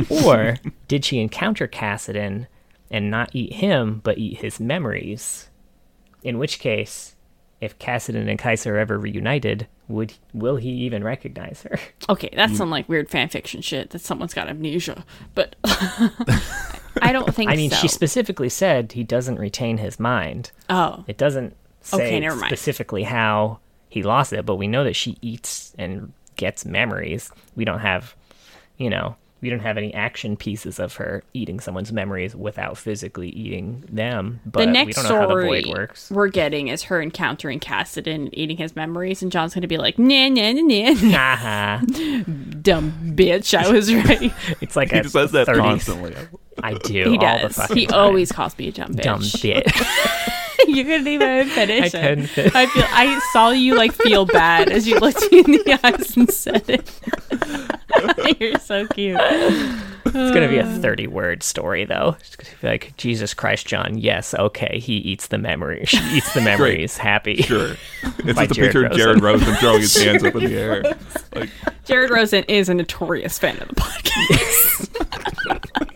or did she encounter Kassadin and not eat him, but eat his memories? In which case, if Kassadin and Kai'Sa are ever reunited, would will he even recognize her? Okay, that's some like weird fan fiction shit that someone's got amnesia, but I don't think I mean, so. she specifically said he doesn't retain his mind. oh, It doesn't say Okay, never mind. specifically how he lost it, but we know that she eats and gets memories. We don't have, you know, we don't have any action pieces of her eating someone's memories without physically eating them. But the we next don't know how the story void works. we're getting is her encountering Kassadin and eating his memories, and John's gonna be like, nah, nah, nah, nah, Haha. dumb bitch, I was right. It's like he a says that 30s constantly. I do. he all the does. He time. always calls me a dumb bitch. dumb bit. you couldn't even finish I it. couldn't fin- I feel I saw you like feel bad as you looked me in the eyes and said it. You're so cute. It's gonna be a thirty-word story, though. It's gonna be like Jesus Christ, John. Yes, okay. He eats the memory. She eats the memories. Happy. Sure. It's By just a picture of Jared Rosen throwing his hands up in the air. Like, Jared Rosen is a notorious fan of the podcast.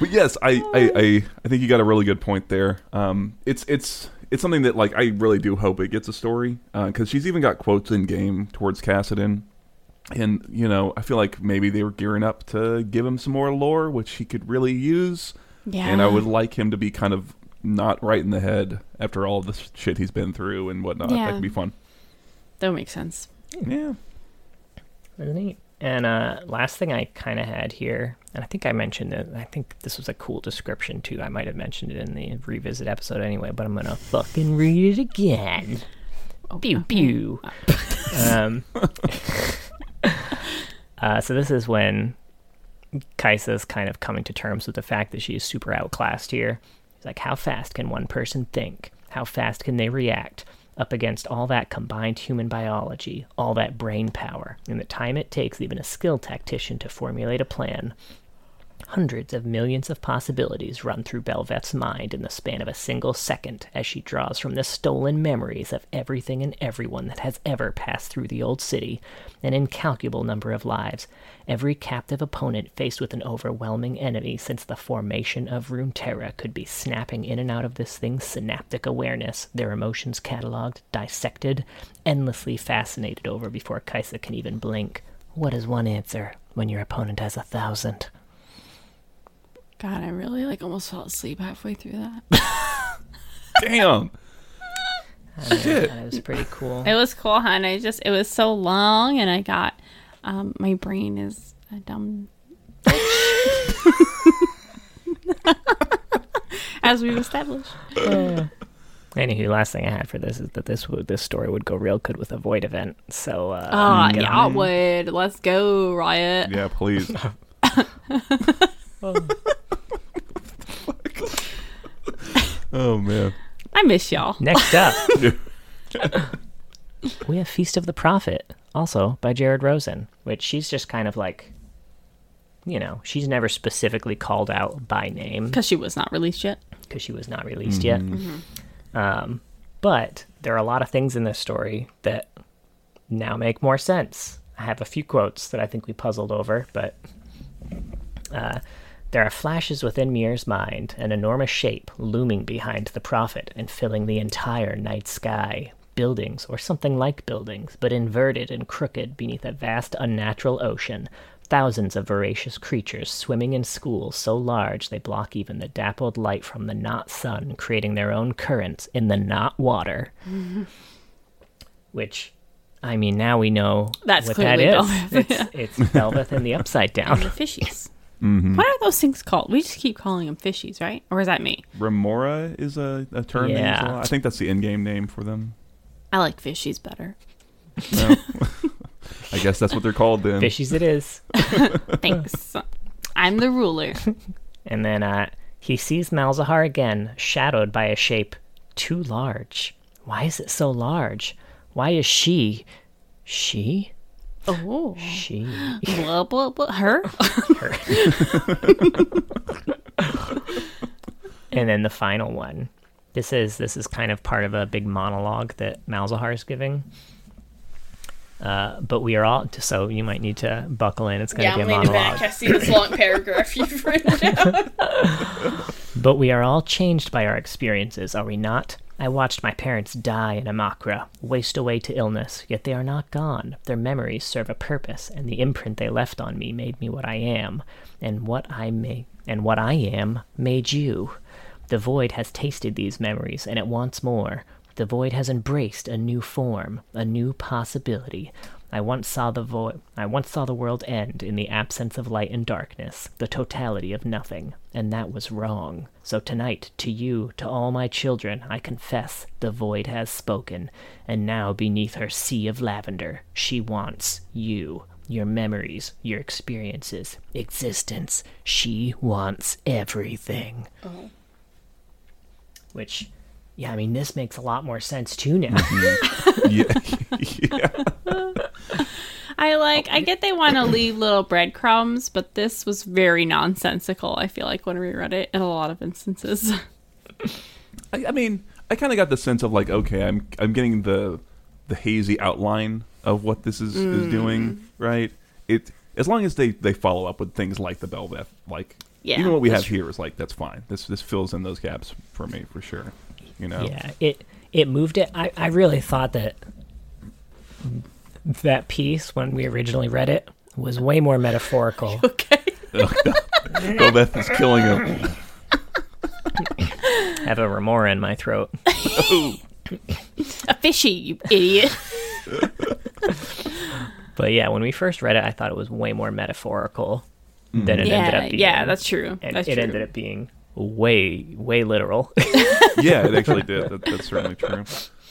But yes, I, I, I, I think you got a really good point there. Um, it's it's it's something that like I really do hope it gets a story because she's even got quotes in game towards Kassadin, and you know I feel like maybe they were gearing up to give him some more lore, which he could really use. Yeah. And I would like him to be kind of not right in the head after all the shit he's been through and whatnot. Yeah. That could be fun. That makes sense. Yeah. Really neat. And uh, last thing I kind of had here, and I think I mentioned it. I think this was a cool description too. I might have mentioned it in the revisit episode anyway, but I'm gonna fucking read it again. Pew pew. um, uh, so this is when Kai'Sa's kind of coming to terms with the fact that she is super outclassed here. It's like, how fast can one person think? How fast can they react up against all that combined human biology, all that brain power, and the time it takes even a skilled tactician to formulate a plan? Hundreds of millions of possibilities run through Bel'Veth's mind in the span of a single second as she draws from the stolen memories of everything and everyone that has ever passed through the old city, an incalculable number of lives, every captive opponent faced with an overwhelming enemy since the formation of Runeterra could be snapping in and out of this thing's synaptic awareness, their emotions cataloged, dissected, endlessly fascinated over before Kai'Sa can even blink. What is one answer when your opponent has a thousand? God, I really like almost fell asleep halfway through that. Damn. Shit. That was pretty cool. It was cool, hon. I just it was so long, and I got um, my brain is a dumb. As we've established. Anywho, last thing I had for this is that this would this story would go real good with a void event. So uh, Oh, yeah, on it would. Let's go, Riot. Yeah, please. oh man. I miss y'all. Next up, we have Feast of the Prophet, also by Jared Rosen, which she's just kind of like, you know, she's never specifically called out by name Because she was not released yet. because she was not released yet. Um, but there are a lot of things in this story that now make more sense. I have a few quotes that I think we puzzled over, but uh, there are flashes within Mir's mind, an enormous shape looming behind the prophet and filling the entire night sky. Buildings, or something like buildings, but inverted and crooked beneath a vast unnatural ocean. Thousands of voracious creatures swimming in schools so large they block even the dappled light from the not sun, creating their own currents in the not water. Which, I mean, now we know That's what that is. Bel'Veth, It's, it's Bel'Veth and the Upside And Down. the fishies. What are those things called? We just keep calling them fishies, right? Or is that me? Remora is a, a term. they use a Yeah. lot. I think that's the in-game name for them. I like fishies better. Well, I guess that's what they're called then. Fishies it is. Thanks. I'm the ruler. And then uh, he sees Malzahar again, shadowed by a shape too large. Why is it so large? Why is she. She? Oh. She. Blah, blah, blah. Her? And then the final one. This is this is kind of part of a big monologue that Malzahar is giving. Uh, but we are all so you might need to buckle in. It's going to be a monologue. I see this long paragraph you've written down. But we are all changed by our experiences, are we not? I watched my parents die in Amakra, waste away to illness, yet they are not gone. Their memories serve a purpose, and the imprint they left on me made me what I am, and what I may and what I am made you. The void has tasted these memories, and it wants more. The void has embraced a new form, a new possibility. I once saw the void. I once saw the world end in the absence of light and darkness, the totality of nothing, and that was wrong. So tonight, to you, to all my children, I confess the void has spoken, and now beneath her sea of lavender, she wants you, your memories, your experiences, existence. She wants everything. Oh. which, yeah, I mean, this makes a lot more sense too now. Mm-hmm. yeah, yeah. I like. I get they want to leave little breadcrumbs, but this was very nonsensical. I feel like when we read it in a lot of instances. I, I mean, I kind of got the sense of like, okay, I'm I'm getting the the hazy outline of what this is is doing, mm-hmm. right? It as long as they they follow up with things like the Bel'Veth, like Yeah, even what we that's have here is like that's fine. This this fills in those gaps for me for sure. You know, Yeah, it it moved it. I, I really thought that that piece when we originally read it was way more metaphorical. okay. Bel'Veth is killing him. I have a remora in my throat. A fishy, you idiot. But yeah, when we first read it, I thought it was way more metaphorical than it mm. ended up being. yeah, that's true. and that's it true. ended up being way way literal. yeah, it actually did. That, that's certainly true.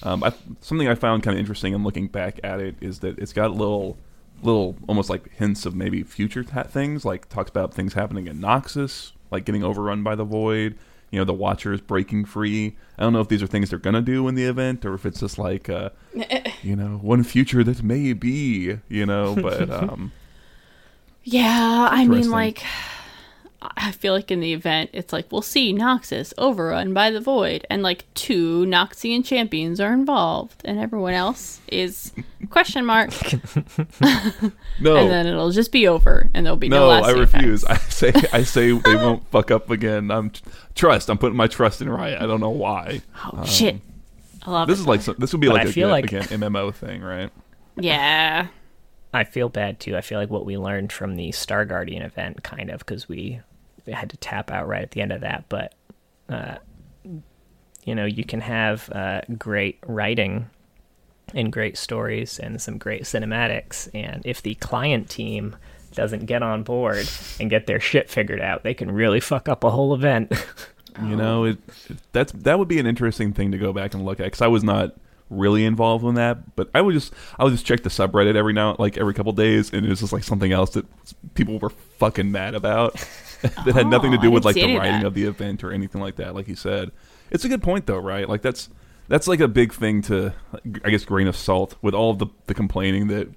Um, I, something I found kind of interesting in looking back at it is that it's got little, little almost like hints of maybe future ta- things. Like talks about things happening in Noxus, like getting overrun by the Void. You know, the Watchers breaking free. I don't know if these are things they're gonna do in the event, or if it's just like, uh, you know, one future that may be. You know, but um, Yeah, I mean, like, I feel like in the event, it's like we'll see Noxus overrun by the Void, and like two Noxian champions are involved, and everyone else is question mark, no, and then it'll just be over, and there'll be no. no, I refuse. effects. I say, I say they won't fuck up again. I'm trust. I'm putting my trust in Riot. I don't know why. oh shit! Um, I love This it. is like some- this would be But like I a feel good, like- again MMO thing, right? yeah, I feel bad too. I feel like what we learned from the Star Guardian event, kind of, because we had to tap out right at the end of that. But, uh, you know, you can have uh, great writing and great stories and some great cinematics. And if the client team doesn't get on board and get their shit figured out, they can really fuck up a whole event. You know, it, it- that's that would be an interesting thing to go back and look at because I was not really involved in that, but I would just I would just check the subreddit every now like every couple days, and it was just like something else that people were fucking mad about that had nothing to Oh, do I with like the writing that. of the event or anything like that. Like you said, it's a good point though, right? Like that's that's like a big thing to I guess grain of salt with all of the the complaining that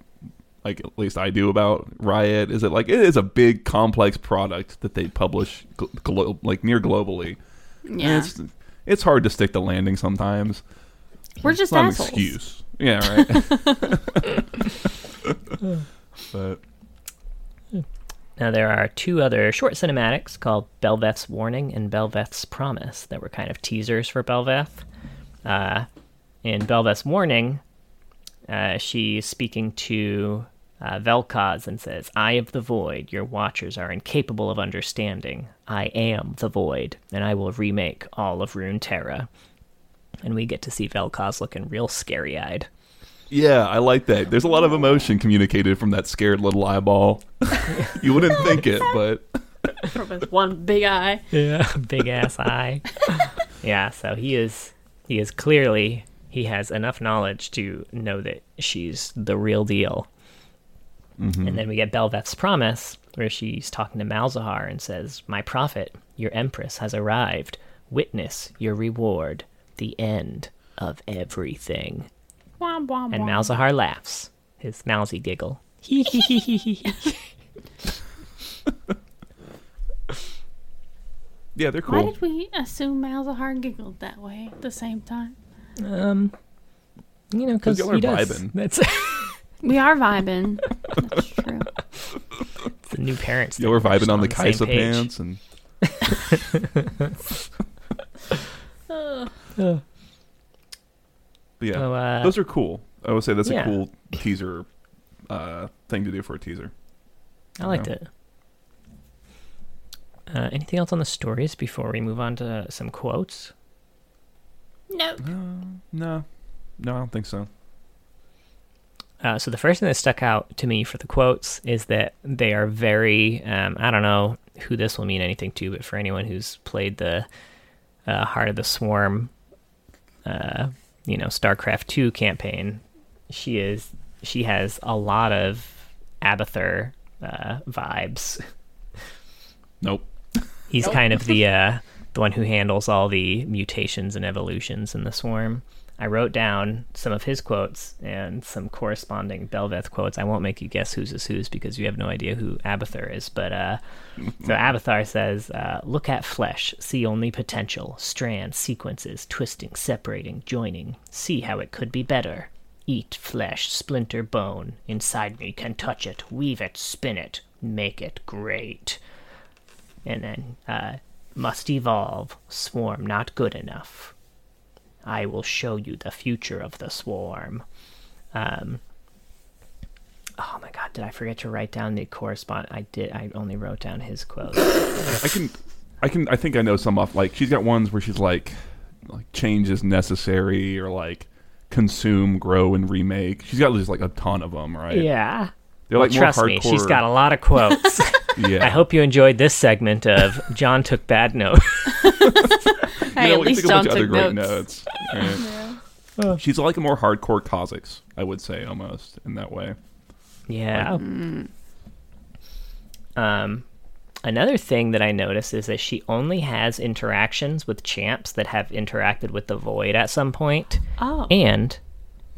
like at least I do about Riot is that like it is a big complex product that they publish glo- like near globally. Yeah. it's it's hard to stick the landing sometimes. We're It's just not an excuse. Yeah, right. but Now, there are two other short cinematics called Bel'Veth's Warning and Bel'Veth's Promise that were kind of teasers for Bel'Veth. Uh, in Bel'Veth's Warning, uh, she's speaking to uh, Vel'Koz and says, Eye of the Void, your watchers are incapable of understanding. I am the Void, and I will remake all of Runeterra. And we get to see Vel'Koz looking real scary eyed. Yeah, I like that. There's a lot of emotion communicated from that scared little eyeball. you wouldn't think it, but From his one big eye. Yeah, big ass eye. yeah, so he is he is clearly he has enough knowledge to know that she's the real deal. Mm-hmm. And then we get Bel'Veth's promise, where she's talking to Malzahar and says, "My prophet, your empress has arrived. Witness your reward, the end of everything." Womp, womp, And womp. Malzahar laughs, his mousy giggle. Hee hee hee hee hee. yeah, they're Why did we assume Malzahar giggled that way at the same time? Um, you know, because y'all are vibing. That's We are vibing. That's true. the new parents. Yeah, we're thing. We're just vibing on the same Kaisa pants and But yeah, So, uh, those are cool. I would say that's yeah. a cool teaser uh, thing to do for a teaser. I liked Yeah. it. Uh, anything else on the stories before we move on to some quotes? No. No, no, I don't think so. Uh, so the first thing that stuck out to me for the quotes is that they are very. Um, I don't know who this will mean anything to, but for anyone who's played the uh, Heart of the Swarm, uh, you know, StarCraft Two campaign, she is she has a lot of Abathur uh, vibes. Nope. He's kind of the uh, the one who handles all the mutations and evolutions in the swarm. I wrote down some of his quotes and some corresponding Bel'Veth quotes. I won't make you guess whose is whose because you have no idea who Abathur is. But uh, so Abathur says, uh, "Look at flesh, see only potential, strands, sequences, twisting, separating, joining. See how it could be better. Eat flesh, splinter bone. Inside me can touch it, weave it, spin it, make it great." And then uh, must evolve. Swarm not good enough. I will show you the future of the swarm. Um, oh my god, did I forget to write down the correspond? I did. I only wrote down his quote. I can, I can, I think I know some off. Like she's got ones where she's like, like change is necessary, or like consume, grow, and remake. She's got just like a ton of them, right? yeah. They're like more trust me, she's got a lot of quotes. Yeah. I hope you enjoyed this segment of John took bad notes. Hey, You know, at we least took a John bunch of other took great notes. notes. Right. She's like a more hardcore Kha'Zix, I would say, almost in that way. Yeah. Um, another thing that I noticed is that she only has interactions with champs that have interacted with the Void at some point, Oh, and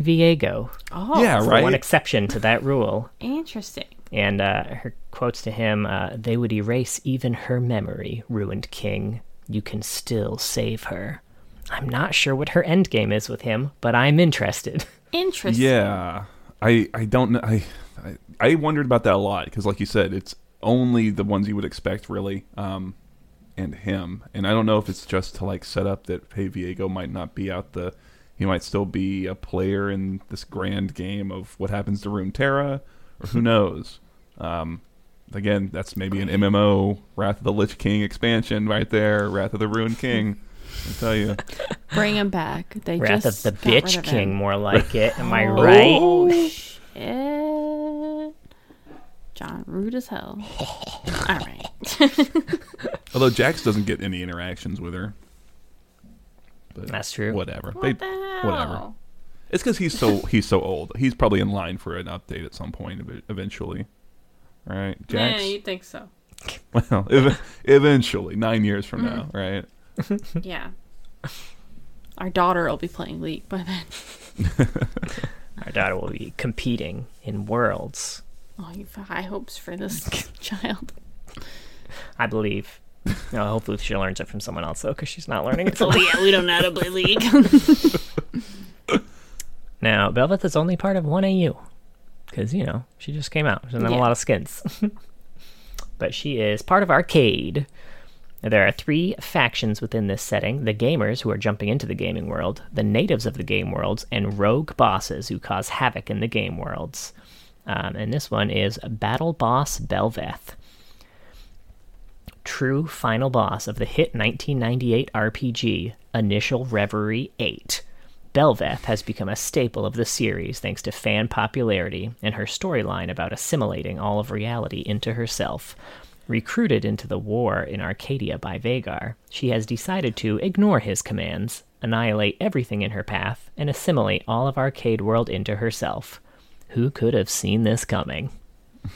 Viego. oh, yeah, right. one exception to that rule. interesting. And uh, her quotes to him uh, they would erase even her memory, ruined king. You can still save her. I'm not sure what her end game is with him, but I'm interested. Interesting. yeah, I I don't know. I I, I wondered about that a lot because, like you said, it's only the ones you would expect, really, um, and him. And I don't know if it's just to like set up that hey, Viego might not be out the. He might still be a player in this grand game of what happens to Runeterra, or who knows. Um, again, that's maybe an MMO Wrath of the Lich King expansion right there. Wrath of the Ruined King. I tell you. Bring him back. They Wrath just of the Bitch of King, him. more like it. Am I oh. right? Oh shit! John, rude as hell. All right. Although Jax doesn't get any interactions with her. But That's true. Whatever. What they, the hell? whatever. It's because he's so he's so old. He's probably in line for an update at some point eventually. All right, Jax. Yeah, you think so? Well, ev- eventually, nine years from now, mm-hmm. right? Yeah. Our daughter will be playing League by then. Our daughter will be competing in worlds, Oh, you have high hopes for this child. I believe. No, hopefully she learns it from someone else though, because she's not learning it from Oh yeah, we don't know how to play League. Now, Bel'Veth is only part of 1AU. Because, you know, she just came out. She's in a lot of skins. but she is part of Arcade. There are three factions within this setting the gamers who are jumping into the gaming world, the natives of the game worlds, and rogue bosses who cause havoc in the game worlds. Um, and this one is Battle Boss Bel'Veth. True final boss of the hit 1998 RPG, Initial Reverie 8. Bel'Veth has become a staple of the series thanks to fan popularity and her storyline about assimilating all of reality into herself. Recruited into the war in Arcadia by Veigar, she has decided to ignore his commands, annihilate everything in her path, and assimilate all of Arcade World into herself. Who could have seen this coming?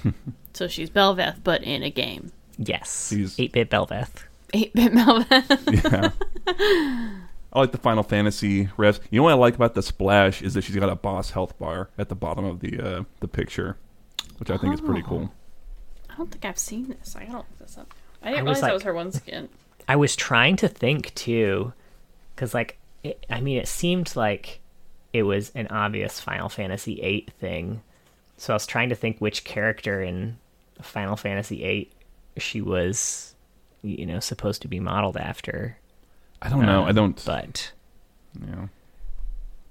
so she's Bel'Veth, but in a game. Yes, 8 bit Bel'Veth. 8 bit Bel'Veth. Yeah. I like the Final Fantasy refs. You know what I like about the splash is that she's got a boss health bar at the bottom of the uh, the picture, which I think is pretty cool. I don't think I've seen this. I gotta look this up. I I didn't was realize like- that was her one skin. I was trying to think too, because like, it, I mean, it seemed like it was an obvious Final Fantasy VIII thing. So I was trying to think which character in Final Fantasy VIII she was, you know, supposed to be modeled after. I don't know. Uh, I don't. But you know.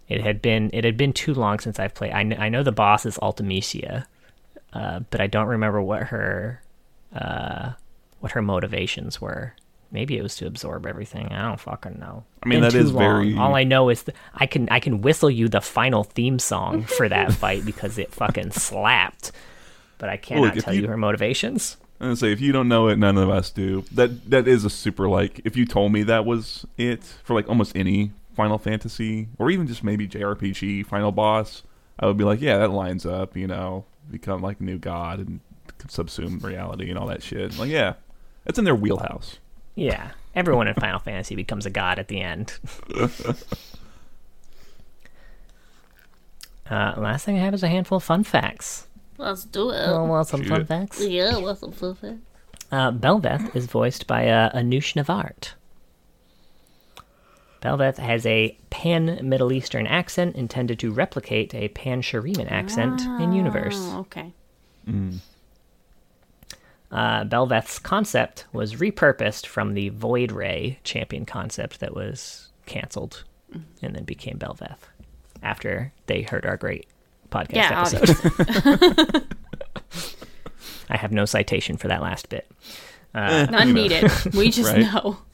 it had been it had been too long since I've played. I, kn- I know the boss is Ultimecia, uh, but I don't remember what her uh, what her motivations were. Maybe it was to absorb everything. I don't fucking know. I mean, Been that too long. very- All I know is th- I can I can whistle you the final theme song for that fight because it fucking slapped. But I cannot if tell you- you her motivations. I'm say if you don't know it, none of us do. That that is a super like. If you told me that was it for like almost any Final Fantasy or even just maybe JRPG final boss, I would be like, yeah, that lines up. You know, become like a new god and subsume reality and all that shit. Like, yeah, it's in their wheelhouse. Yeah, everyone in Final Fantasy becomes a god at the end. uh, last thing I have is a handful of fun facts. Let's do it. Oh, well, some Shoot fun facts. yeah, what's some fun facts? Uh, Bel'Veth is voiced by uh, Anoush NeVart. Bel'Veth has a pan Middle Eastern accent intended to replicate a pan Shuriman accent in universe. Oh, okay. Uh, Bel'Veth's concept was repurposed from the Void Ray champion concept that was canceled and then became Bel'Veth after they heard our great podcast Yeah, episode. obviously. I have no citation for that last bit. None needed. We just Right. know.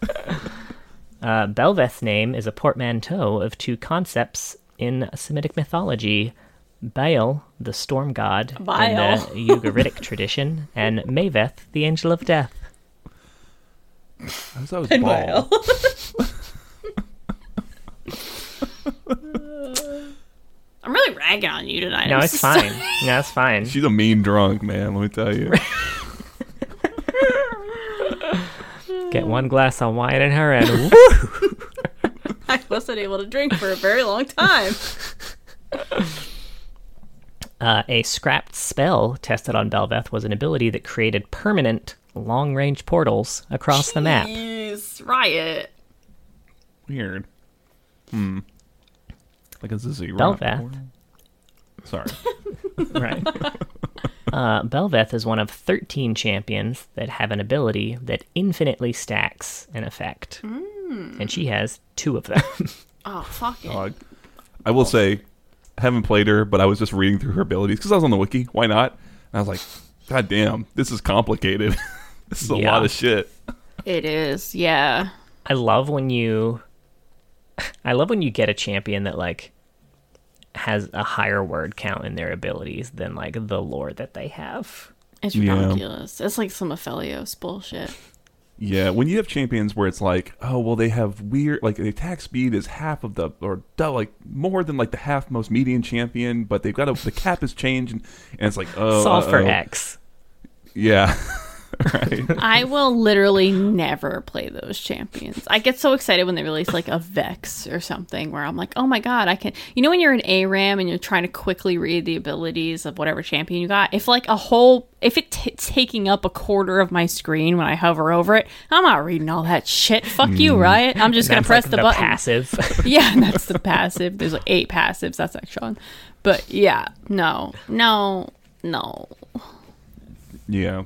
Uh, Bel'Veth's name is a portmanteau of two concepts in Semitic mythology Baal, the storm god Baal. in the Ugaritic tradition, and Maveth, the angel of death. I thought that was ball. I'm really ragging on you tonight. No, I'm it's fine. sorry. No, it's fine. She's a mean drunk, man. Let me tell you. Get one glass of wine in her and woo! I wasn't able to drink for a very long time. Uh, a scrapped spell tested on Bel'Veth was an ability that created permanent long range portals across the map. Riot. Weird. Hmm. Like a zero. Bel'Veth. Sorry. right. Uh, Bel'Veth is one of 13 champions that have an ability that infinitely stacks an effect. And she has two of them. Oh, fuck it. Uh, I will say, I haven't played her, but I was just reading through her abilities because I was on the wiki. Why not? And I was like, God damn, this is complicated. this is a Yeah. lot of shit. It is, yeah. I love when you I love when you get a champion that like has a higher word count in their abilities than like the lore that they have. It's Yeah. ridiculous. It's like some Aphelios bullshit. Yeah, when you have champions where it's like, oh well, they have weird like the attack speed is half of the or like more than like the half most median champion, but they've got a the cap has changed and, and it's like oh Solve for uh-oh. X. Yeah, right. I will literally never play those champions. I get so excited when they release like a Vex or something where I'm like, oh my god, I can. You know, when you're an ARAM and you're trying to quickly read the abilities of whatever champion you got, if like a whole, if it's taking up a quarter of my screen when I hover over it, I'm not reading all that shit. Fuck you, mm. Riot. I'm just gonna press like the, button. passive. yeah, that's the passive. There's like eight passives. That's Exxon. But yeah, no, no, no. Yeah,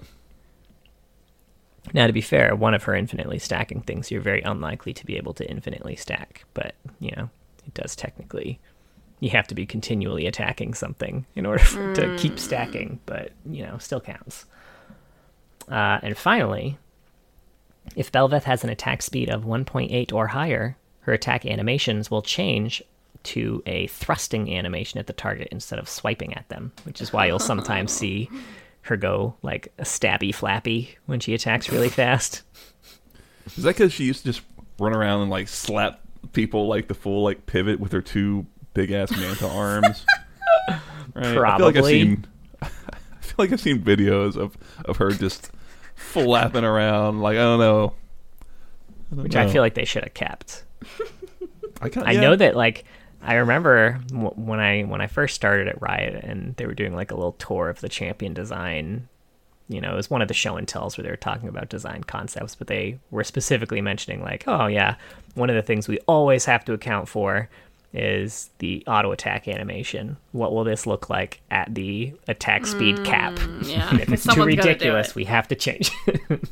now to be fair, one of her infinitely stacking things you're very unlikely to be able to infinitely stack, but you know, it does technically you have to be continually attacking something in order for, to keep stacking, but you know, still counts. Uh, and finally, if Bel'Veth has an attack speed of 1.8 or higher, her attack animations will change to a thrusting animation at the target instead of swiping at them, which is why you'll sometimes see her go like a stabby flappy when she attacks really fast. is that because she used to just run around and like slap people like the full like pivot with her two big ass manta arms? Right? I feel like I've Probably. seen. I feel like I've seen videos of of her just flapping around. Like I don't know. I don't Which I feel like they should have kept. I, I yeah. know that like I remember w- when I when I first started at Riot and they were doing like a little tour of the champion design. You know, it was one of the show and tells where they were talking about design concepts, but they were specifically mentioning like, oh yeah, one of the things we always have to account for is the auto attack animation. What will this look like at the attack speed mm, cap? Yeah, if it's too someone's gotta do ridiculous, it. we have to change it.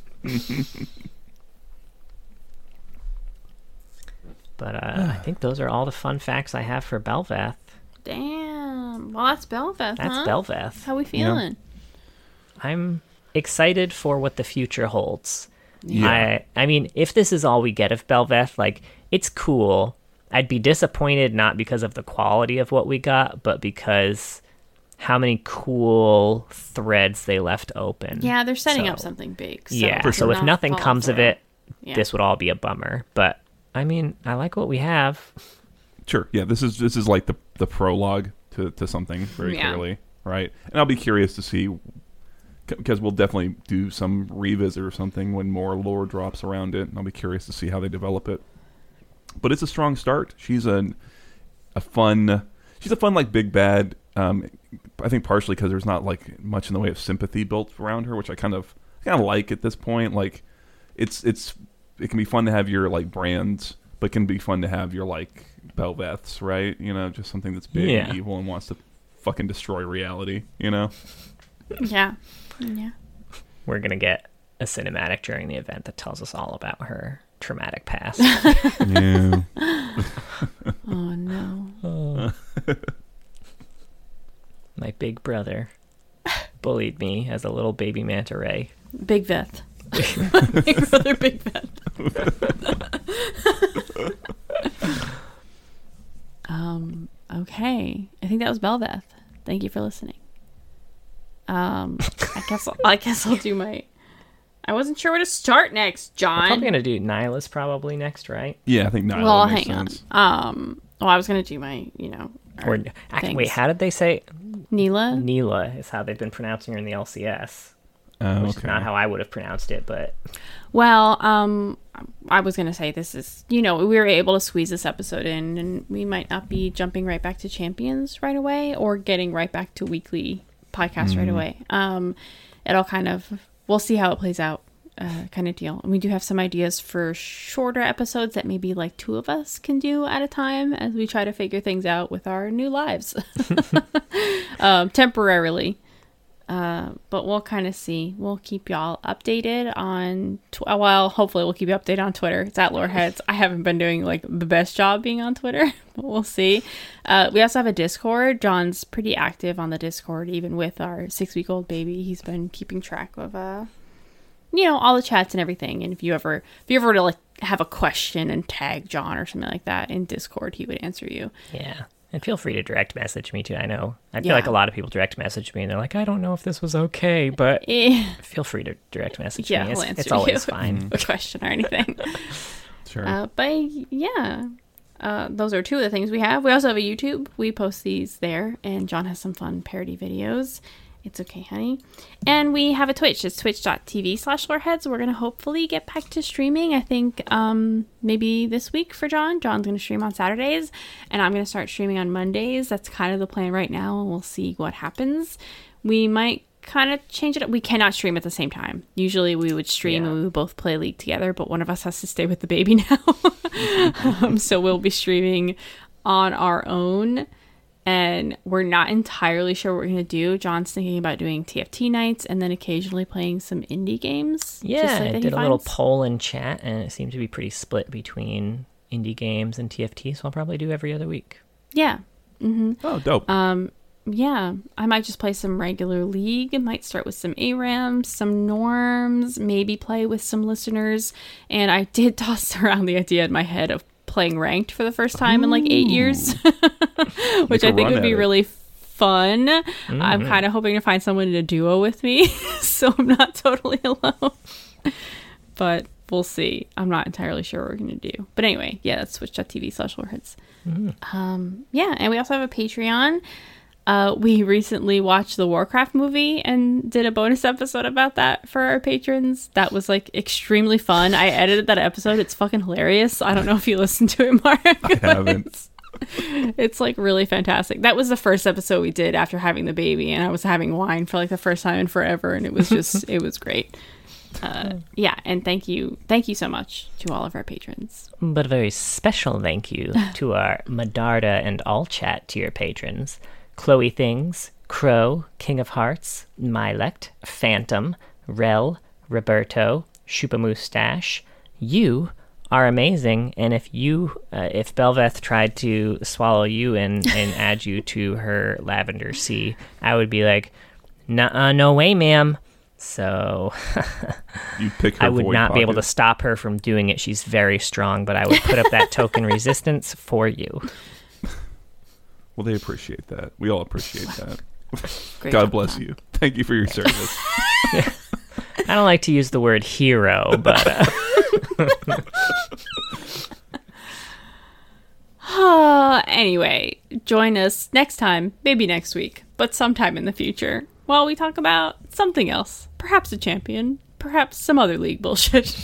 But uh, I think those are all the fun facts I have for Bel'Veth. Damn. Well, that's Bel'Veth. That's huh? Bel'Veth. How we feeling? I'm excited for what the future holds. Yeah. I I mean, if this is all we get of Bel'Veth, like it's cool. I'd be disappointed not because of the quality of what we got, but because how many cool threads they left open. Yeah, they're setting up something big. So yeah. to So if nothing fall comes of through. it, Yeah. this would all be a bummer. But I mean, I like what we have. Sure. Yeah. This is this is like the the prologue to to something very Yeah. clearly, right? And I'll be curious to see, because we'll definitely do some revisit or something when more lore drops around it. And I'll be curious to see how they develop it. But it's a strong start. She's a a fun. She's a fun like big bad. Um, I think partially because there's not like much in the way of sympathy built around her, which I kind of kind of like at this point. Like, it's it's it can be fun to have your like brands, but it can be fun to have your like Bel'Veths, right? You know, just something that's big Yeah. and evil and wants to fucking destroy reality. You know. Yeah. Yeah. We're gonna get a cinematic during the event that tells us all about her traumatic past. yeah. Oh no. My big brother bullied me as a little baby manta ray. Big Veth. Big brother, Big Veth. um. Okay. I think that was Bel'Veth. Thank you for listening. Um. I guess. I'll, I guess I'll do my. I wasn't sure where to start next, I'm John. probably gonna do Nihilus probably next, right? Yeah, I think Nilah well, makes hang sense. on. Um. Well, I was gonna do my. You know. Or our actually, wait, how did they say Neela. Neela is how they've been pronouncing her in the LCS, Oh, which is not how I would have pronounced it, but Well, um, I was gonna say this is you know we were able to squeeze this episode in, and we might not be jumping right back to champions right away, or getting right back to weekly podcasts right away. Um, it'll kind of we'll see how it plays out, uh, kind of deal. And we do have some ideas for shorter episodes that maybe like two of us can do at a time as we try to figure things out with our new lives, um, temporarily. Uh, but we'll kind of see. We'll keep y'all updated on. Tw- uh, well, hopefully, we'll keep you updated on Twitter. It's at Loreheads. I haven't been doing like the best job being on Twitter, but we'll see. Uh, we also have a Discord. John's pretty active on the Discord, even with our six-week-old baby. He's been keeping track of, uh, you know, all the chats and everything. And if you ever, if you ever were to like have a question and tag John or something like that in Discord, he would answer you. yeah. And feel free to direct message me too. I know I feel Yeah. like a lot of people direct message me and they're like, I don't know if this was okay, but Eh, feel free to direct message yeah, me. he'll It's, it's always you. fine. a question or anything. Sure. Uh, but yeah, uh, those are two of the things we have. We also have a YouTube. We post these there, and John has some fun parody videos. It's okay, honey. And we have a Twitch. It's twitch.tv slash loreheads. We're going to hopefully get back to streaming. I think um, maybe this week for John. John's going to stream on Saturdays, and I'm going to start streaming on Mondays. That's kind of the plan right now, and we'll see what happens. We might kind of change it up. We cannot stream at the same time. Usually we would stream Yeah. and we would both play League together, but one of us has to stay with the baby now. um, so we'll be streaming on our own. And we're not entirely sure what we're going to do. John's thinking about doing TFT nights and then occasionally playing some indie games. Yeah, just like I did a little poll in chat and it seemed to be pretty split between indie games and TFT, so I'll probably do every other week. Yeah. Mm-hmm. oh, dope. Um, yeah, I might just play some regular League. I might start with some ARAMs, some norms, maybe play with some listeners. And I did toss around the idea in my head of playing ranked for the first time in like eight years, which I think would be it. really fun. I'm kind of hoping to find someone to duo with me, so I'm not totally alone. but we'll see. I'm not entirely sure what we're going to do. But anyway, yeah, that's twitch.tv slash loreheads. Um, yeah, and we also have a Patreon. Uh, we recently watched the Warcraft movie and did a bonus episode about that for our patrons. That was like extremely fun. I edited that episode. It's fucking hilarious. I don't know if you listened to it, Mark. I haven't. It's like really fantastic. That was the first episode we did after having the baby, and I was having wine for like the first time in forever, and it was just it was great. Uh, yeah, and thank you, thank you so much to all of our patrons. But a very special thank you to our Medarda and All Chat tier patrons Chloe Things, Crow, King of Hearts, Mylect, Phantom, Rel, Roberto, Shupa Mustache. You are amazing, and if you, uh, if Bel'Veth tried to swallow you and, and add you to her lavender sea, I would be like, Nuh-uh, no way, ma'am. So You pick her I would not be able to stop her from doing it. She's very strong, but I would put up that token resistance for you. Well, they appreciate that. We all appreciate that. Great God job, bless Tom. you. Thank you for your service. I don't like to use the word hero, but uh, Uh, anyway, join us next time, maybe next week, but sometime in the future, while we talk about something else. Perhaps a champion. Perhaps some other league bullshit.